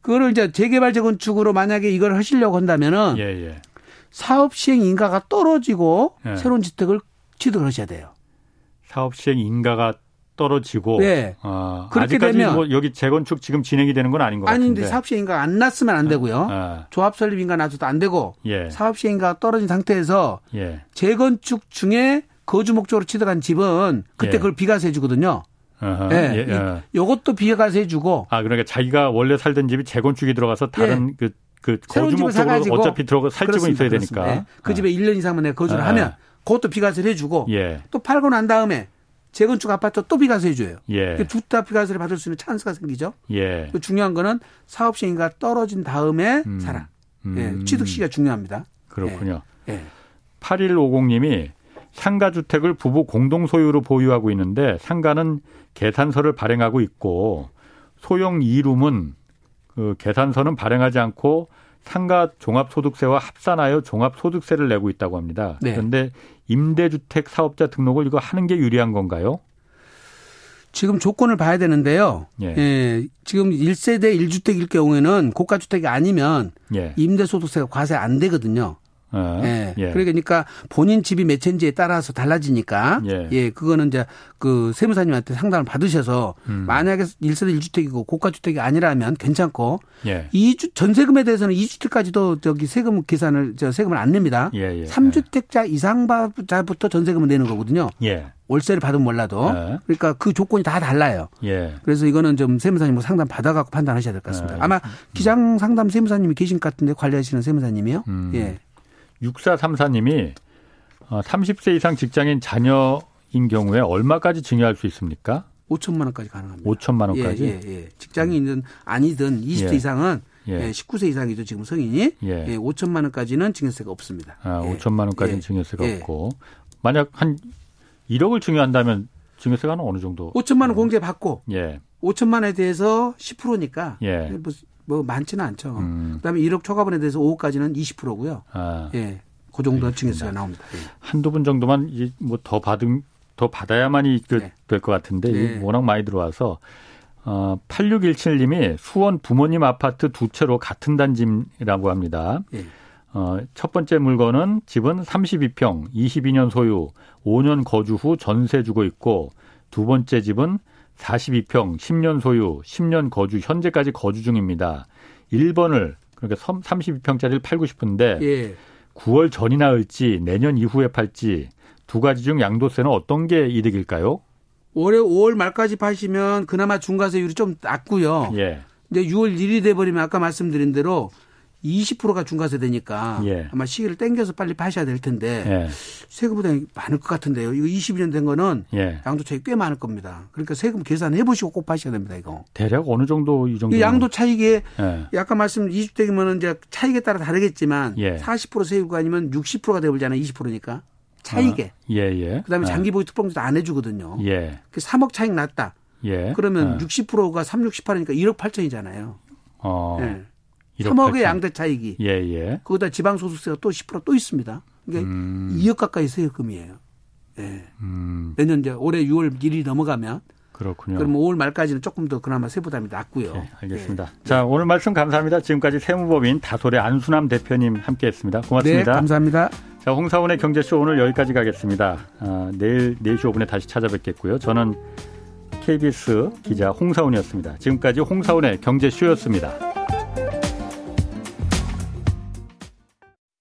그거를 이제 재개발 재건축으로 만약에 이걸 하시려고 한다면은 예, 사업 시행 인가가 떨어지고 새로운 주택을 취득을 하셔야 돼요. 사업 시행 인가가 떨어지고 네. 어, 그렇게 되면 뭐 여기 재건축 지금 진행이 되는 건 아닌 것 같은데. 아닌데 사업 시행인가 안 났으면 안 되고요. 아. 조합 설립 인가 나서도 안 되고 예. 사업 시행인가 떨어진 상태에서 예. 재건축 중에 거주 목적으로 취득한 집은 그때 예. 그걸 비과세 주거든요. 예. 예. 예. 요것도 비과세 주고. 아 그러니까 자기가 원래 살던 집이 재건축이 들어가서 다른 예. 그, 그 거주 목적으로 어차피 들어가 살 집은 있어야 되니까. 네. 그 집에 1년 이상만 내 거주를 아. 하면 그것도 비과세를 해주고 또 팔고 난 다음에 재건축 아파트 또 비과세 해줘요. 예. 두타 비과세를 받을 수 있는 찬스가 생기죠. 예. 중요한 거는 사업 시행가 떨어진 다음에 음. 사라. 음. 예. 취득 시기가 중요합니다. 그렇군요. 예. 예. 8150님이 상가 주택을 부부 공동 소유로 보유하고 있는데 상가는 계산서를 발행하고 있고 소형 2룸은 그 계산서는 발행하지 않고 상가 종합소득세와 합산하여 종합소득세를 내고 있다고 합니다. 네. 그런데 임대주택 사업자 등록을 이거 하는 게 유리한 건가요? 지금 조건을 봐야 되는데요. 예. 예 지금 1세대 1주택일 경우에는 고가주택이 아니면 예. 임대소득세가 과세 안 되거든요. 어, 예. 예. 그러니까 본인 집이 몇 채인지에 따라서 달라지니까 예. 예. 그거는 이제 그 세무사님한테 상담을 받으셔서 음. 만약에 1세대 1주택이고 고가 주택이 아니라면 괜찮고 예. 2주 전세금에 대해서는 2주택까지도 저기 세금 계산을 저 세금을 안 냅니다. 예, 예. 3주택자 이상자부터 전세금을 내는 거거든요. 예. 월세를 받으면 몰라도 예. 그러니까 그 조건이 다 달라요. 예. 그래서 이거는 좀 세무사님 상담 받아갖고 판단하셔야 될 것 같습니다. 예. 아마 기장 상담 세무사님이 계신 것 같은데 관리하시는 세무사님이요. 음. 예. 6434님이 30세 어, 이상 직장인 자녀인 경우에 얼마까지 증여할 수 있습니까? 5천만 원까지 가능합니다. 5천만 원까지? 예, 예, 예. 직장인이든 아니든 20세 예. 이상은 예. 19세 예, 이상이죠 지금 성인이 예. 예 5천만 원까지는 증여세가 없습니다. 아, 예. 5천만 원까지는 예. 증여세가 없고 만약 한 1억을 증여한다면 증여세가 어느 정도? 5천만 원 공제 받고 예. 5천만 원에 대해서 10%니까 예. 뭐, 뭐 많지는 않죠. 음. 그다음에 1억 초과분에 대해서 5억까지는 20%고요. 아. 예. 그 정도 증여세가 나옵니다. 예. 한두 분 정도만 뭐 더 받은 더 받아야만이 그 네. 될것 같은데 네. 워낙 많이 들어와서 어 8617님이 수원 부모님 아파트 두 채로 같은 단지라고 합니다. 네. 어, 첫 번째 물건은 집은 32평, 22년 소유, 5년 거주 후 전세 주고 있고 두 번째 집은 42평, 10년 소유, 10년 거주, 현재까지 거주 중입니다. 1번을 그러니까 32평짜리를 팔고 싶은데 예. 9월 전이나 할지 내년 이후에 팔지 두 가지 중 양도세는 어떤 게 이득일까요? 올해 5월 말까지 파시면 그나마 중과세율이 좀 낮고요. 예. 이제 6월 1일이 돼 버리면 아까 말씀드린 대로 20%가 중과세 되니까 예. 아마 시기를 땡겨서 빨리 파셔야 될 텐데 예. 세금 부담이 많을 것 같은데요. 이거 20년 된 거는 예. 양도 차익 꽤 많을 겁니다. 그러니까 세금 계산해 보시고 꼭 파셔야 됩니다. 이거. 대략 어느 정도 이 정도? 양도 차익에 예. 아까 말씀 20주택이면 이제 차익에 따라 다르겠지만 40% 예. 세율가 아니면 60%가 되버리잖아요. 20%니까 차익에. 아, 예, 예. 그다음에 아. 장기 보유 특공도 안 해주거든요. 예. 그 3억 차익 났다. 예. 그러면 아. 60%가 3, 68하니까 1억 8천이잖아요. 어. 예. 3억의 양대 차익이. 예, 예. 거기다 지방소득세가 또 10%또 있습니다. 그러니까 음. 2억 가까이 세금이에요. 예. 음. 내년 이제 올해 6월 1일이 넘어가면 그렇군요. 그럼 5월 말까지는 조금 더 그나마 세부담이 낮고요. 네, 알겠습니다. 예. 자, 오늘 말씀 감사합니다. 지금까지 세무법인 다솔의 안순남 대표님 함께했습니다. 고맙습니다. 네, 감사합니다. 자, 홍사원의 경제쇼 오늘 여기까지 가겠습니다. 아, 내일 4시 5분에 다시 찾아뵙겠고요. 저는 KBS 기자 홍사원이었습니다. 지금까지 홍사원의 경제쇼였습니다.